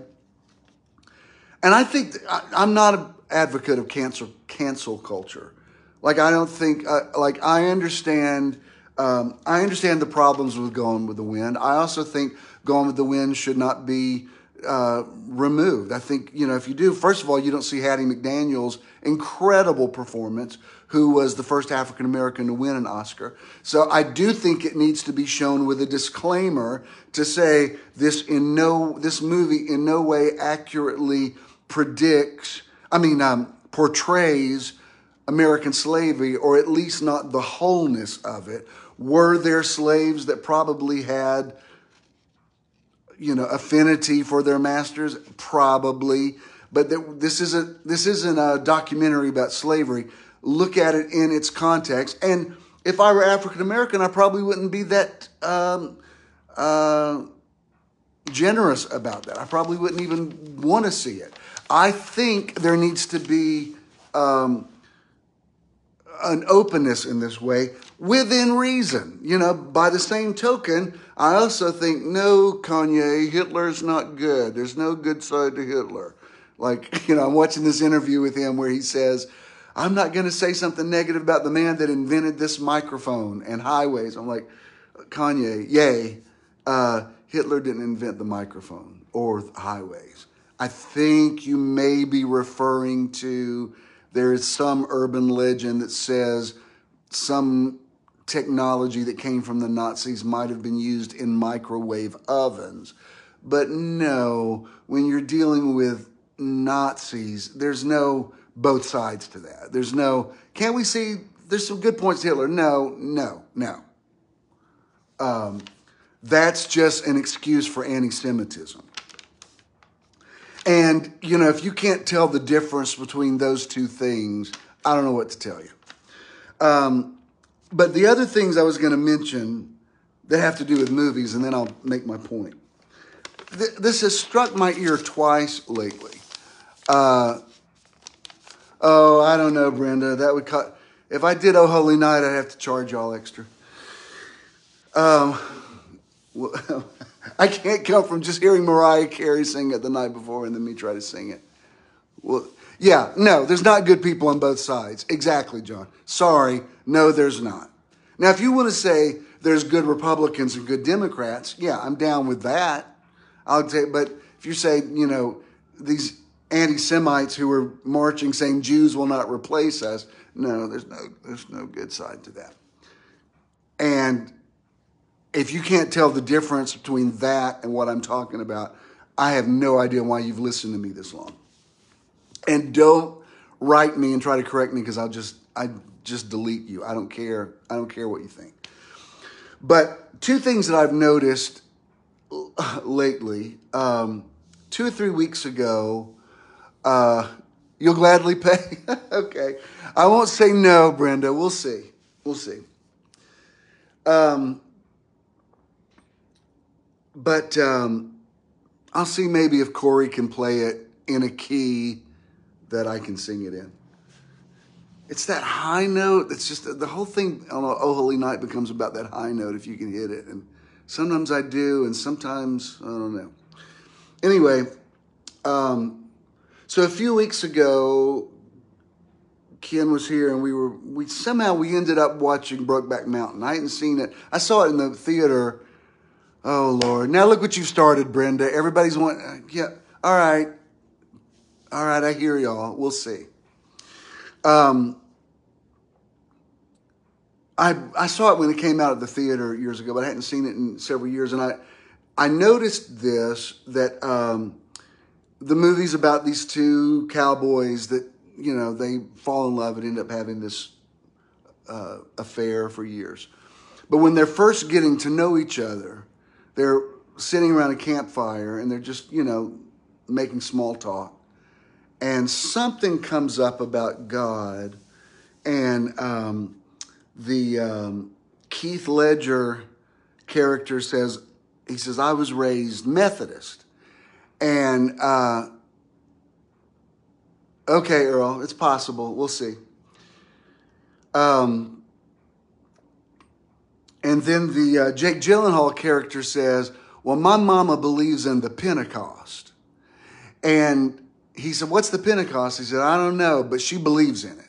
And I think I, am not an advocate of cancel cancel culture. Like I don't think uh, like I understand um, I understand the problems with Gone with the Wind. I also think Gone with the Wind should not be uh, removed. I think you know if you do, first of all, you don't see Hattie McDaniel's incredible performance, who was the first African American to win an Oscar. So I do think it needs to be shown with a disclaimer to say this in no this movie in no way accurately predicts, I mean, um, portrays American slavery, or at least not the wholeness of it. Were there slaves that probably had, you know, affinity for their masters? Probably. But this isn't this isn't a documentary about slavery. Look at it in its context. And if I were African American, I probably wouldn't be that um, uh, generous about that. I probably wouldn't even want to see it. I think there needs to be um, an openness in this way within reason. You know, by the same token, I also think, no, Kanye, Hitler's not good. There's no good side to Hitler. Like, you know, I'm watching this interview with him where he says, I'm not going to say something negative about the man that invented this microphone and highways. I'm like, Kanye, yay, uh, Hitler didn't invent the microphone or highways. I think you may be referring to there is some urban legend that says some technology that came from the Nazis might have been used in microwave ovens. But no, when you're dealing with Nazis. There's no both sides to that. There's no, can we see, there's some good points to Hitler. No, no, no. Um, that's just an excuse for anti Semitism. And, you know, if you can't tell the difference between those two things, I don't know what to tell you. Um, but the other things I was going to mention that have to do with movies, and then I'll make my point. Th- this has struck my ear twice lately. Uh, oh, I don't know, Brenda. That would cut. If I did Oh Holy Night, I'd have to charge y'all extra. Um, well, I can't come from just hearing Mariah Carey sing it the night before and then me try to sing it. Well, yeah, no, there's not good people on both sides. Exactly, John. Sorry, no, there's not. Now, if you want to say there's good Republicans and good Democrats, yeah, I'm down with that. I'll take, but if you say, you know, these anti-Semites who are marching saying Jews will not replace us, no, there's no, there's no good side to that. And if you can't tell the difference between that and what I'm talking about, I have no idea why you've listened to me this long. And don't write me and try to correct me because I'll just I just delete you. I don't care. I don't care what you think. But two things that I've noticed lately. Um, two or three weeks ago, uh, you'll gladly pay. okay, I won't say no, Brenda. We'll see. We'll see. Um, but um, I'll see maybe if Corey can play it in a key that I can sing it in. It's that high note. It's just the whole thing on Oh Holy Night becomes about that high note if you can hit it. And sometimes I do, and sometimes I don't know. Anyway, um, so a few weeks ago, Ken was here, and we were we somehow we ended up watching Brokeback Mountain. I hadn't seen it. I saw it in the theater Oh Lord! Now look what you've started, Brenda. Everybody's wanting. Yeah. All right. All right. I hear y'all. We'll see. Um. I I saw it when it came out of the theater years ago, but I hadn't seen it in several years, and I I noticed this that um, the movie's about these two cowboys that you know they fall in love and end up having this uh, affair for years, but when they're first getting to know each other they're sitting around a campfire and they're just, you know, making small talk. And something comes up about God. And um, the um, Heath Ledger character says, he says, I was raised Methodist. And, uh, okay, Earl, it's possible. We'll see. Um, and then the uh, Jake Gyllenhaal character says, Well, my mama believes in the Pentecost. And he said, What's the Pentecost? He said, I don't know, but she believes in it.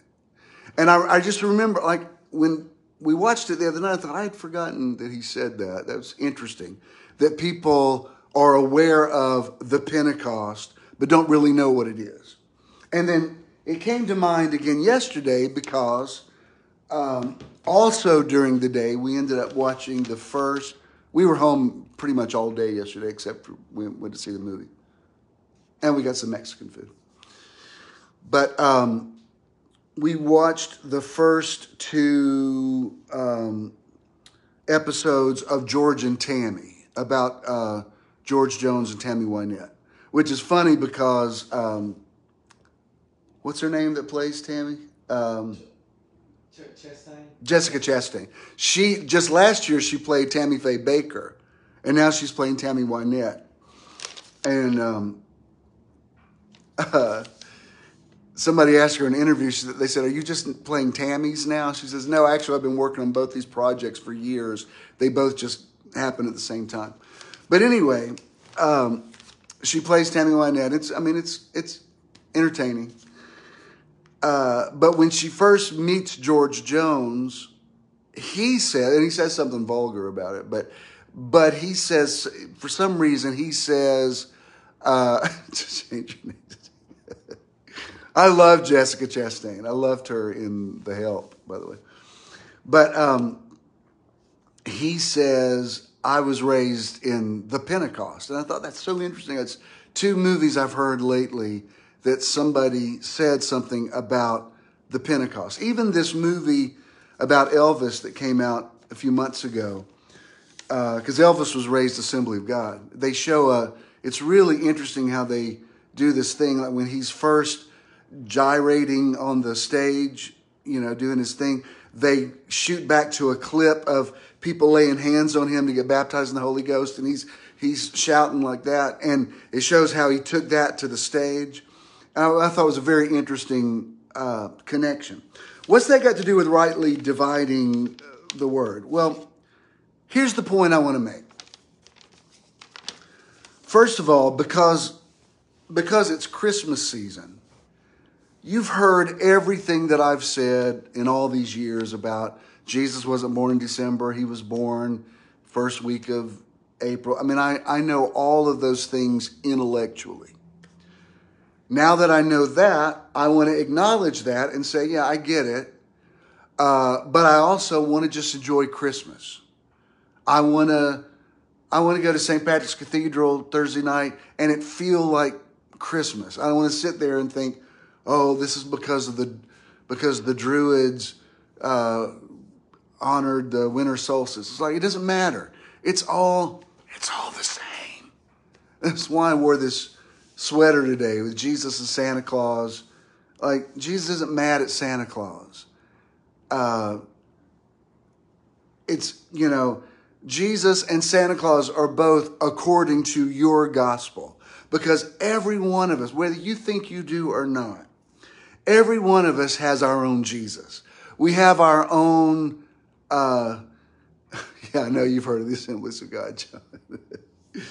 And I, I just remember, like, when we watched it the other night, I thought I had forgotten that he said that. That was interesting. That people are aware of the Pentecost, but don't really know what it is. And then it came to mind again yesterday because um, also during the day, we ended up watching the first. We were home pretty much all day yesterday, except we went to see the movie, and we got some Mexican food. But um, we watched the first two um, episodes of George and Tammy about uh, George Jones and Tammy Wynette, which is funny because um, what's her name that plays Tammy? Um, Chastain? Jessica Chastain. She just last year she played Tammy Faye Bakker, and now she's playing Tammy Wynette. And um, uh, somebody asked her in an interview. She, they said, "Are you just playing Tammys now?" She says, "No, actually, I've been working on both these projects for years. They both just happen at the same time." But anyway, um, she plays Tammy Wynette. It's, I mean, it's it's entertaining. Uh, but when she first meets George Jones, he said, and he says something vulgar about it, but but he says for some reason he says, uh, I love Jessica Chastain. I loved her in The Help, by the way. But um, he says, I was raised in the Pentecost. And I thought that's so interesting. It's two movies I've heard lately that somebody said something about the Pentecost. Even this movie about Elvis that came out a few months ago, because uh, Elvis was raised Assembly of God. They show a. It's really interesting how they do this thing. Like when he's first gyrating on the stage, you know, doing his thing, they shoot back to a clip of people laying hands on him to get baptized in the Holy Ghost, and he's he's shouting like that, and it shows how he took that to the stage. I, I thought it was a very interesting uh, connection. What's that got to do with rightly dividing uh, the word? Well, here's the point I want to make. First of all, because because it's Christmas season, you've heard everything that I've said in all these years about Jesus wasn't born in December, he was born first week of April. I mean, I, I know all of those things intellectually. Now that I know that, I want to acknowledge that and say, yeah, I get it. Uh, but I also want to just enjoy Christmas. I want to, I want to go to St. Patrick's Cathedral Thursday night and it feel like Christmas. I don't want to sit there and think, oh, this is because of the, because the Druids uh, honored the winter solstice. It's like it doesn't matter. It's all, it's all the same. That's why I wore this sweater today with Jesus and Santa Claus. Like, Jesus isn't mad at Santa Claus. Uh, it's, you know, Jesus and Santa Claus are both according to your gospel. Because every one of us, whether you think you do or not, every one of us has our own Jesus. We have our own, uh, yeah, I know you've heard of the Assemblies of God, John.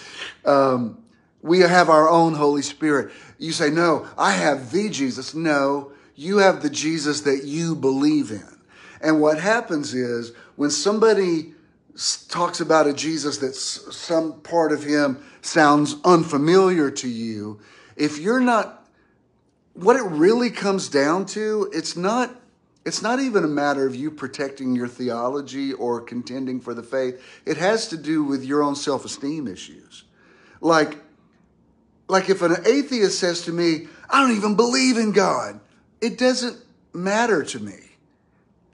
um, we have our own Holy Spirit. You say, No, I have the Jesus. No, you have the Jesus that you believe in. And what happens is when somebody talks about a Jesus that some part of him sounds unfamiliar to you, if you're not, what it really comes down to, it's not. It's not even a matter of you protecting your theology or contending for the faith. It has to do with your own self esteem issues. Like, like if an atheist says to me, I don't even believe in God, it doesn't matter to me.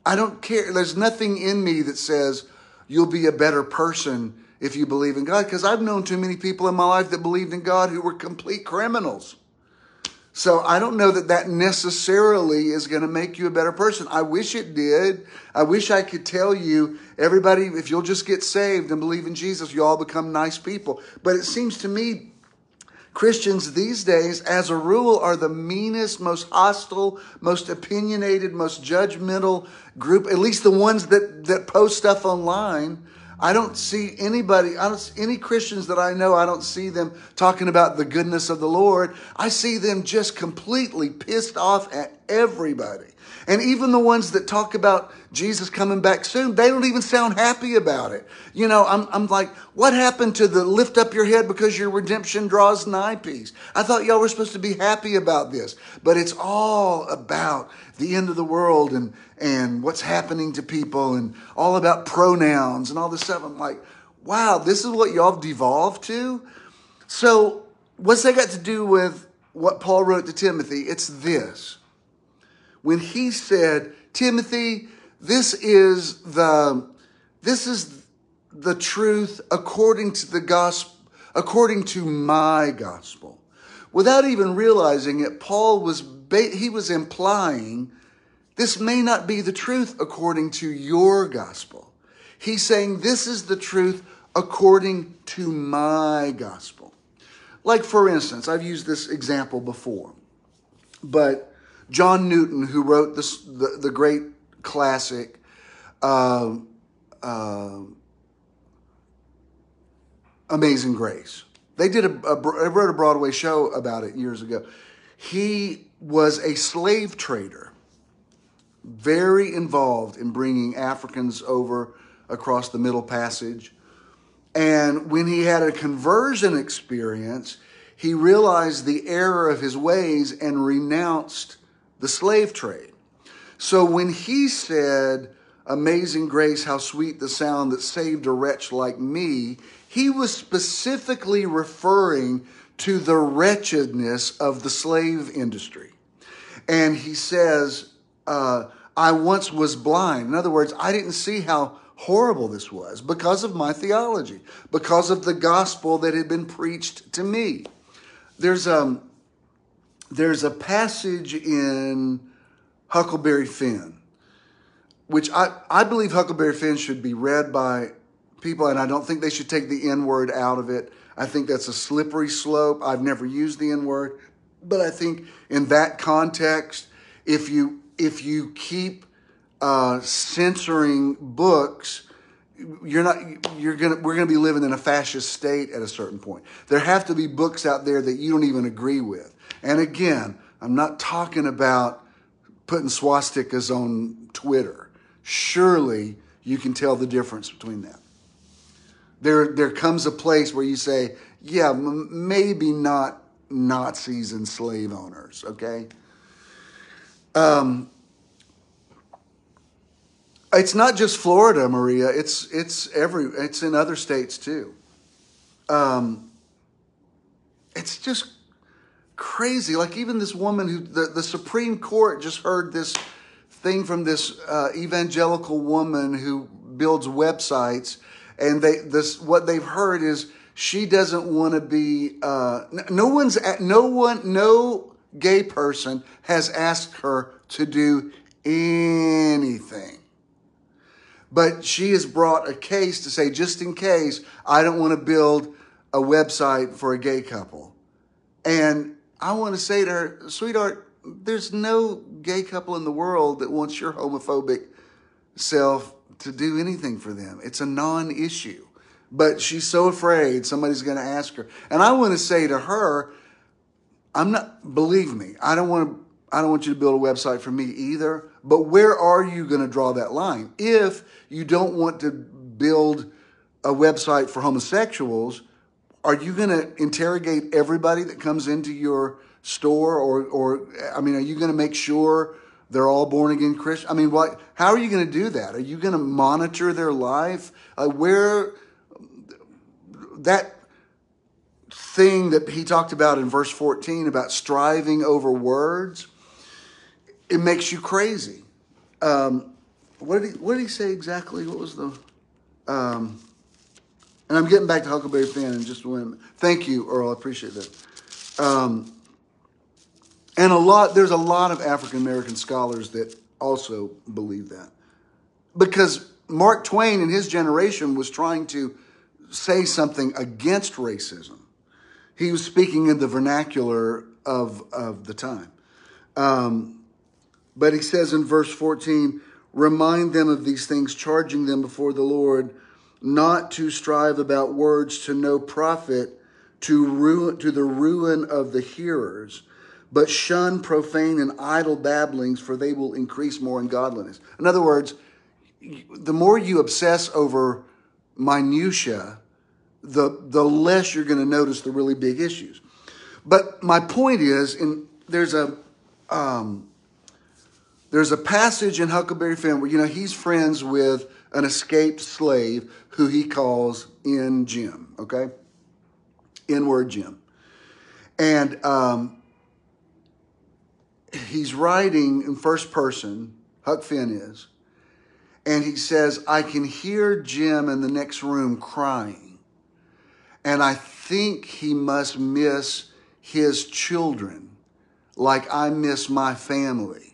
I don't care. There's nothing in me that says you'll be a better person if you believe in God, because I've known too many people in my life that believed in God who were complete criminals. So I don't know that that necessarily is going to make you a better person. I wish it did. I wish I could tell you, everybody, if you'll just get saved and believe in Jesus, you all become nice people. But it seems to me Christians these days, as a rule, are the meanest, most hostile, most opinionated, most judgmental group, at least the ones that, that post stuff online. I don't see anybody, I don't see any Christians that I know, I don't see them talking about the goodness of the Lord. I see them just completely pissed off at everybody. And even the ones that talk about Jesus coming back soon, they don't even sound happy about it. You know, I'm, I'm like, what happened to the lift up your head because your redemption draws nigh piece? I thought y'all were supposed to be happy about this, but it's all about the end of the world and, and what's happening to people and all about pronouns and all this stuff. I'm like, wow, this is what y'all have devolved to? So, what's that got to do with what Paul wrote to Timothy? It's this when he said, Timothy, this is the, this is the truth according to the gospel, according to my gospel. Without even realizing it, Paul was, he was implying this may not be the truth according to your gospel. He's saying this is the truth according to my gospel. Like, for instance, I've used this example before, but John Newton, who wrote this, the, the great classic, uh, uh, Amazing Grace. They did a, a, wrote a Broadway show about it years ago. He was a slave trader, very involved in bringing Africans over across the Middle Passage. And when he had a conversion experience, he realized the error of his ways and renounced the slave trade. So when he said, Amazing grace, how sweet the sound that saved a wretch like me, he was specifically referring to the wretchedness of the slave industry. And he says, uh, I once was blind. In other words, I didn't see how horrible this was because of my theology, because of the gospel that had been preached to me. There's um, there's a passage in Huckleberry Finn, which I, I believe Huckleberry Finn should be read by people, and I don't think they should take the N word out of it. I think that's a slippery slope. I've never used the N word, but I think in that context, if you if you keep uh, censoring books, you're not you're gonna we're gonna be living in a fascist state at a certain point. There have to be books out there that you don't even agree with. And again, I'm not talking about putting swastikas on Twitter. Surely you can tell the difference between that. There there comes a place where you say, yeah, m- maybe not Nazis and slave owners, okay? Um, it's not just Florida, Maria. It's it's every it's in other states too. Um, it's just crazy. Like even this woman who the, the Supreme Court just heard this thing from this uh, evangelical woman who builds websites, and they this what they've heard is she doesn't want to be. Uh, no one's no one no gay person has asked her to do anything. But she has brought a case to say, just in case, I don't want to build a website for a gay couple. And I want to say to her, sweetheart, there's no gay couple in the world that wants your homophobic self to do anything for them. It's a non issue. But she's so afraid somebody's going to ask her. And I want to say to her, I'm not, believe me, I don't want to I don't want you to build a website for me either. But where are you going to draw that line? If you don't want to build a website for homosexuals, are you going to interrogate everybody that comes into your store or or I mean, are you going to make sure they're all born again Christian? I mean, what? How are you going to do that? Are you going to monitor their life? Uh, where that thing that he talked about in verse 14 about striving over words it makes you crazy. Um, what did he What did he say exactly? What was the? Um, and I'm getting back to Huckleberry Finn in just a minute. Thank you, Earl. I appreciate that. Um, and a lot, there's a lot of African American scholars that also believe that, because Mark Twain in his generation was trying to say something against racism. He was speaking in the vernacular of of the time. Um, but he says in verse 14, remind them of these things, charging them before the Lord not to strive about words to no profit, to ruin to the ruin of the hearers, but shun profane and idle babblings, for they will increase more in godliness. In other words, the more you obsess over minutia, the the less you're going to notice the really big issues. But my point is, in there's a um, there's a passage in Huckleberry Finn where, you know, he's friends with an escaped slave who he calls in Jim, okay? N word Jim. And um, he's writing in first person, Huck Finn is, and he says, I can hear Jim in the next room crying. And I think he must miss his children like I miss my family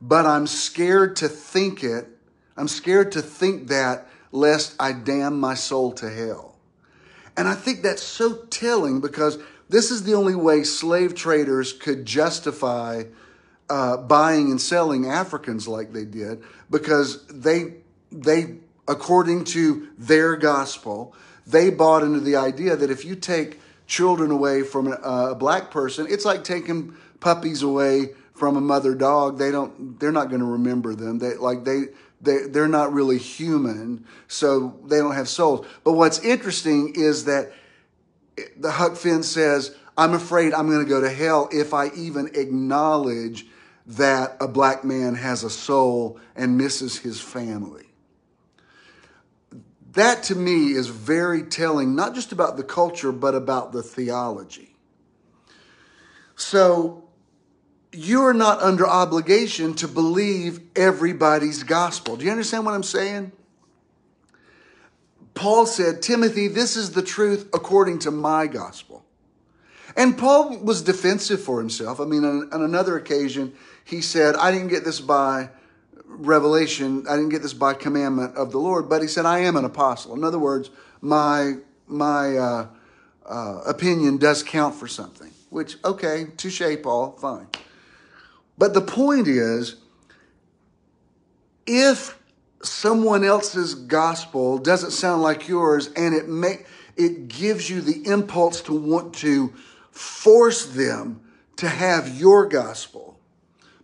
but I'm scared to think it. I'm scared to think that lest I damn my soul to hell. And I think that's so telling because this is the only way slave traders could justify uh, buying and selling Africans like they did because they they according to their gospel they bought into the idea that if you take children away from a, a black person, it's like taking puppies away from a mother dog, they don't they're not going to remember them. They like they they they're not really human, so they don't have souls. But what's interesting is that the Huck Finn says, "I'm afraid I'm going to go to hell if I even acknowledge that a black man has a soul and misses his family." That to me is very telling, not just about the culture, but about the theology. So you are not under obligation to believe everybody's gospel. Do you understand what I'm saying? Paul said, Timothy, this is the truth according to my gospel. And Paul was defensive for himself. I mean, on, on, another occasion, he said, I didn't get this by revelation, I didn't get this by commandment of the Lord, but he said, I am an apostle. In other words, my, my uh, uh, opinion does count for something, which, okay, touche, Paul, fine. But the point is, if someone else's gospel doesn't sound like yours and it make it gives you the impulse to want to force them to have your gospel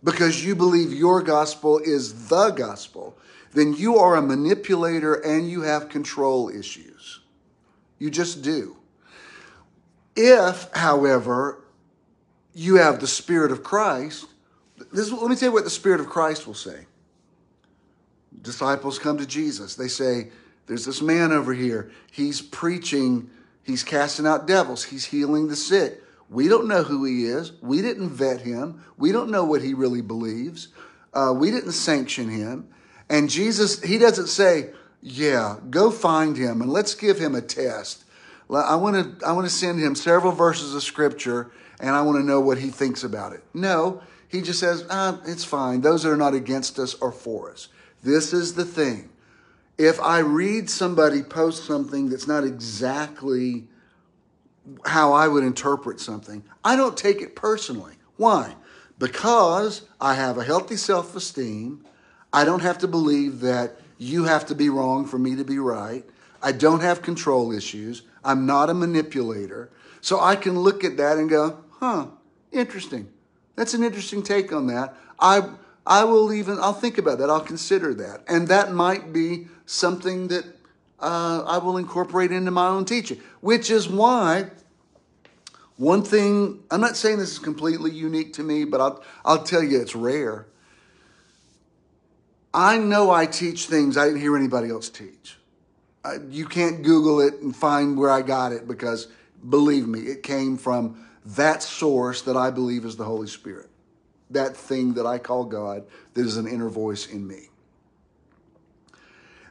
because you believe your gospel is the gospel then you are a manipulator and you have control issues. You just do. If however you have the spirit of christ this, let me tell you what the spirit of christ will say disciples come to Jesus. They say, There's this man over here. He's preaching, he's casting out devils, he's healing the sick. We don't know who he is. We didn't vet him. We don't know what he really believes. Uh, we didn't sanction him. And Jesus, he doesn't say, Yeah, go find him and let's give him a test. I want to I want to send him several verses of scripture and I want to know what he thinks about it. No, he just says, ah, it's fine. Those that are not against us are for us. This is the thing. If I read somebody post something that's not exactly how I would interpret something, I don't take it personally. Why? Because I have a healthy self esteem. I don't have to believe that you have to be wrong for me to be right. I don't have control issues. I'm not a manipulator. So I can look at that and go, huh, interesting. That's an interesting take on that. I I will even, I'll think about that. I'll consider that. And that might be something that uh, I will incorporate into my own teaching, which is why one thing, I'm not saying this is completely unique to me, but I'll, I'll tell you it's rare. I know I teach things I didn't hear anybody else teach. Uh, you can't Google it and find where I got it because believe me, it came from that source that I believe is the Holy Spirit that thing that I call God that is an inner voice in me.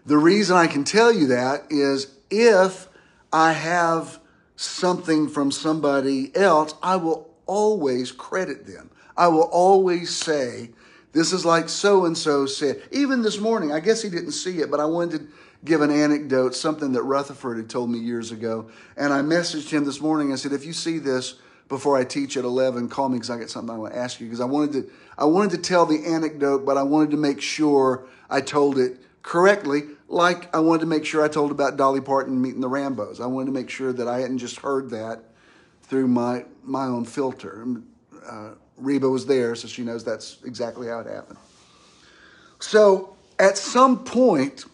The reason I can tell you that is if I have something from somebody else, I will always credit them. I will always say, this is like so and so said. Even this morning, I guess he didn't see it, but I wanted to give an anecdote, something that Rutherford had told me years ago. And I messaged him this morning. I said, if you see this, before I teach at 11, call me because I got something I want to ask you. Because I wanted to, I wanted to tell the anecdote, but I wanted to make sure I told it correctly. Like I wanted to make sure I told about Dolly Parton meeting the Rambos. I wanted to make sure that I hadn't just heard that through my my own filter. Uh, Reba was there, so she knows that's exactly how it happened. So at some point,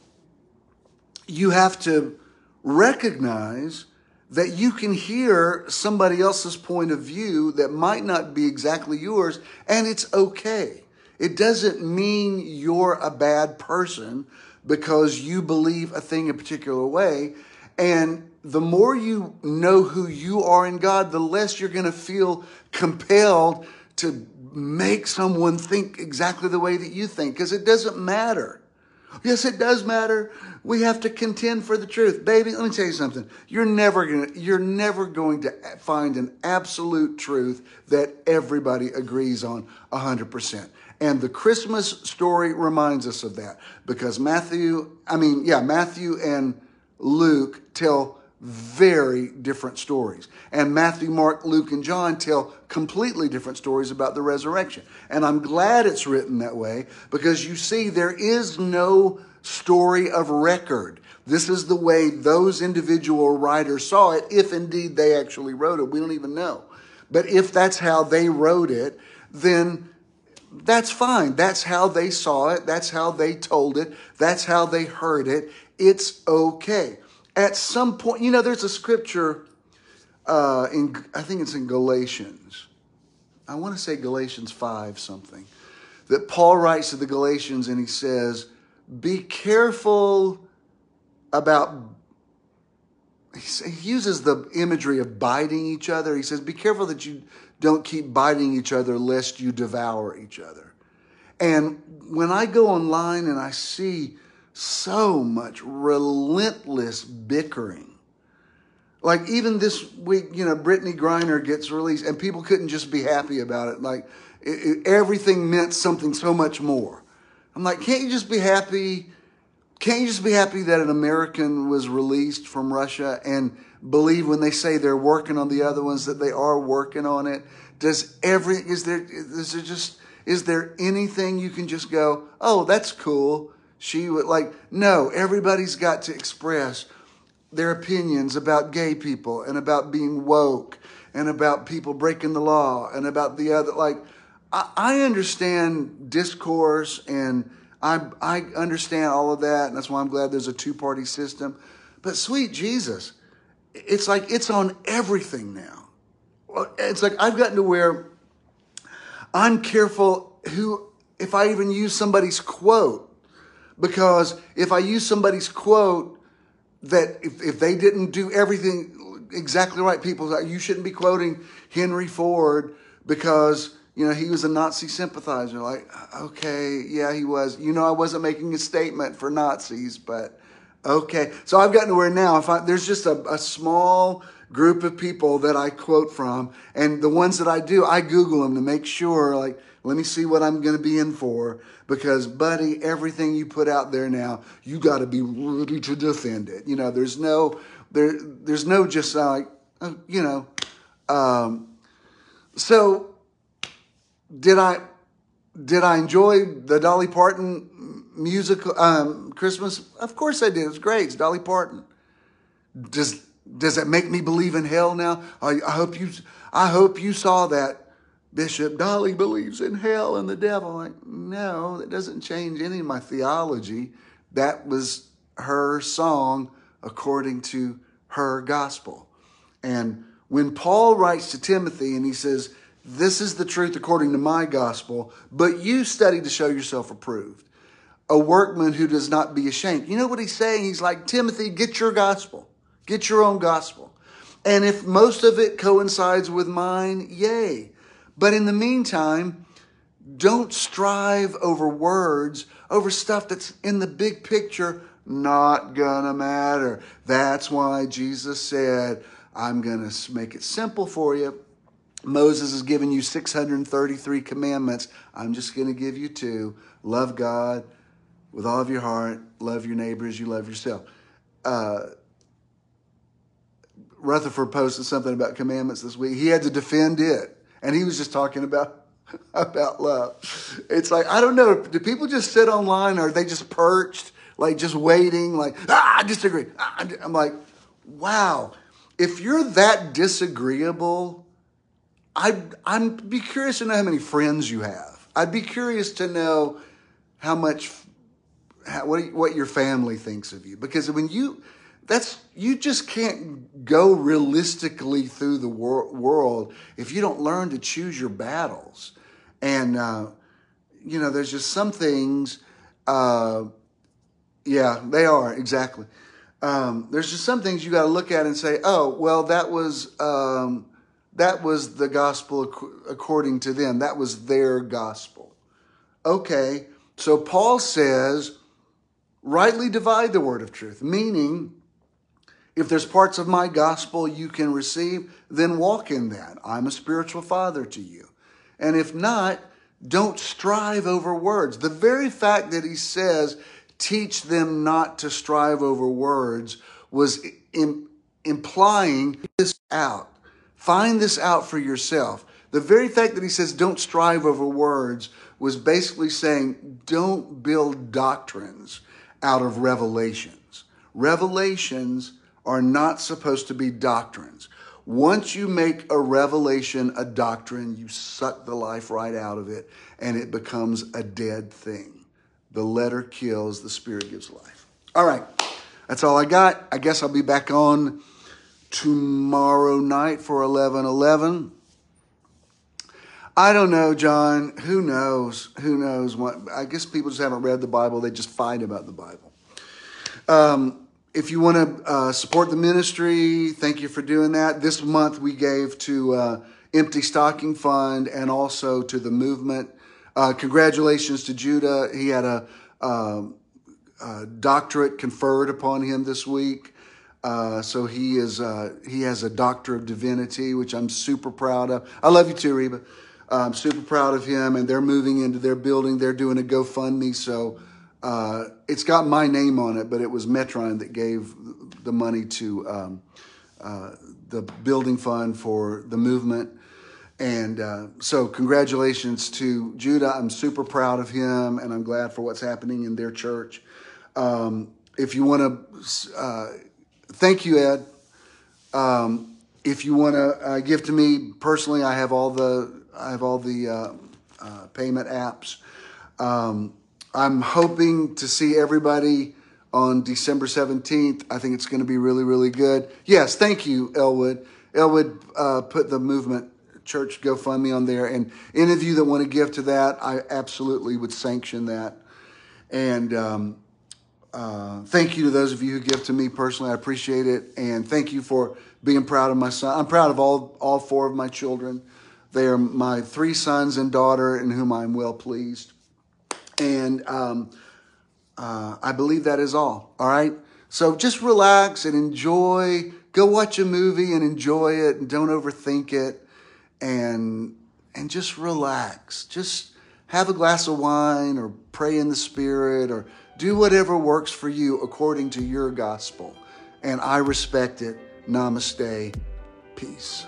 you have to recognize that you can hear somebody else's point of view that might not be exactly yours, and it's okay. It doesn't mean you're a bad person because you believe a thing a particular way. And the more you know who you are in God, the less you're going to feel compelled to make someone think exactly the way that you think because it doesn't matter. Yes, it does matter. We have to contend for the truth. Baby, let me tell you something. You're never going to you're never going to find an absolute truth that everybody agrees on 100%. And the Christmas story reminds us of that because Matthew, I mean, yeah, Matthew and Luke tell very different stories. And Matthew, Mark, Luke, and John tell completely different stories about the resurrection. And I'm glad it's written that way because you see, there is no story of record. This is the way those individual writers saw it, if indeed they actually wrote it. We don't even know. But if that's how they wrote it, then that's fine. That's how they saw it. That's how they told it. That's how they heard it. It's okay at some point, you know, there's a scripture uh, in, I think it's in Galatians. I want to say Galatians 5 something, that Paul writes to the Galatians and he says, Be careful about he uses the imagery of biting each other. He says, Be careful that you don't keep biting each other lest you devour each other. And when I go online and I see so much relentless bickering, like even this week, you know, Brittney Griner gets released and people couldn't just be happy about it. Like it, it, everything meant something so much more. I'm like, can't you just be happy? Can't you just be happy that an American was released from Russia and believe when they say they're working on the other ones that they are working on it? Does every is there is there just is there anything you can just go, oh, that's cool? She would like no. Everybody's got to express their opinions about gay people and about being woke and about people breaking the law and about the other like I, understand discourse and I, I understand all of that, and that's why I'm glad there's a two party system. But sweet Jesus, it's like it's on everything now. It's like I've gotten to where I'm careful who, if I even use somebody's quote, because if I use somebody's quote, that if, if they didn't do everything exactly right, people, like you shouldn't be quoting Henry Ford because you know, he was a Nazi sympathizer. Like, okay, yeah, he was. You know, I wasn't making a statement for Nazis, but okay. So I've gotten to where now, if I, there's just a, a small group of people that I quote from, and the ones that I do, I Google them to make sure, like, let me see what I'm going to be in for. Because, buddy, everything you put out there now, you got to be ready to defend it. You know, there's no, there, there's no just like, uh, you know, um, so did I did I enjoy the Dolly Parton musical um, Christmas? Of course I did. It's great. It's Dolly Parton. Does does it make me believe in hell now? I, I hope you I hope you saw that Bishop Dolly believes in hell and the devil. Like, no, that doesn't change any of my theology. That was her song according to her gospel. And when Paul writes to Timothy and he says, this is the truth according to my gospel, but you study to show yourself approved. A workman who does not be ashamed. You know what he's saying? He's like, Timothy, get your gospel, get your own gospel. And if most of it coincides with mine, yay. But in the meantime, don't strive over words, over stuff that's in the big picture not gonna matter. That's why Jesus said, I'm gonna make it simple for you. Moses has given you 633 commandments. I'm just to give you two. Love God with all of your heart, love your neighbors, you love yourself. Uh, Rutherford posted something about commandments this week. He had to defend it, and he was just talking about about love. It's like I don't know. Do people just sit online, or are they just perched, like just waiting? Like ah, I disagree. Ah, I'm like, wow. If you're that disagreeable I'd, I'd be curious to know how many friends you have. I'd be curious to know how much, how, what, what your family thinks of you. Because when you, that's, you just can't go realistically through the wor- world if you don't learn to choose your battles. And, uh, you know, there's just some things, uh, yeah, they are, exactly. Um, there's just some things you got to look at and say, oh, well, that was, um, that was the gospel according to them. That was their gospel. Okay, so Paul says, rightly divide the word of truth, meaning, if there's parts of my gospel you can receive, then walk in that. I'm a spiritual father to you. And if not, don't strive over words. The very fact that he says, teach them not to strive over words, was Im- implying this out. Find this out for yourself. The very fact that he says don't strive over words was basically saying don't build doctrines out of revelations. Revelations are not supposed to be doctrines. Once you make a revelation a doctrine, you suck the life right out of it and it becomes a dead thing. The letter kills, the spirit gives life. All right, that's all I got. I guess I'll be back on tomorrow night for 11 11. I don't know, John. Who knows? Who knows what? I guess people just haven't read the Bible. They just fight about the Bible. Um, if you want to uh, support the ministry, thank you for doing that. This month we gave to uh, Empty Stocking Fund and also to the movement. Uh, congratulations to Judah. He had a, um, a, doctorate conferred upon him this week. Uh, so he is uh, he has a doctor of divinity, which I'm super proud of. I love you too, Reba. I'm super proud of him, and they're moving into their building. They're doing a GoFundMe, so uh, it's got my name on it, but it was Metron that gave the money to um, uh, the building fund for the movement. And uh, so, congratulations to Judah. I'm super proud of him, and I'm glad for what's happening in their church. Um, if you want to, uh, thank you, Ed. Um, if you want to uh, give to me personally, I have all the I have all the uh, payment apps. Um, I'm hoping to see everybody on December 17th. I think it's going to be really, really good. Yes, thank you, Elwood. Elwood uh, put the movement church GoFundMe on there. And any of you that want to give to that, I absolutely would sanction that. And um, uh, thank you to those of you who give to me personally. I appreciate it. And thank you for being proud of my son. I'm proud of all, all four of my children. They are my three sons and daughter in whom I'm well pleased. And um, uh, I believe that is all. All right. So just relax and enjoy. Go watch a movie and enjoy it, and don't overthink it. And and just relax. Just have a glass of wine, or pray in the spirit, or do whatever works for you according to your gospel. And I respect it. Namaste. Peace.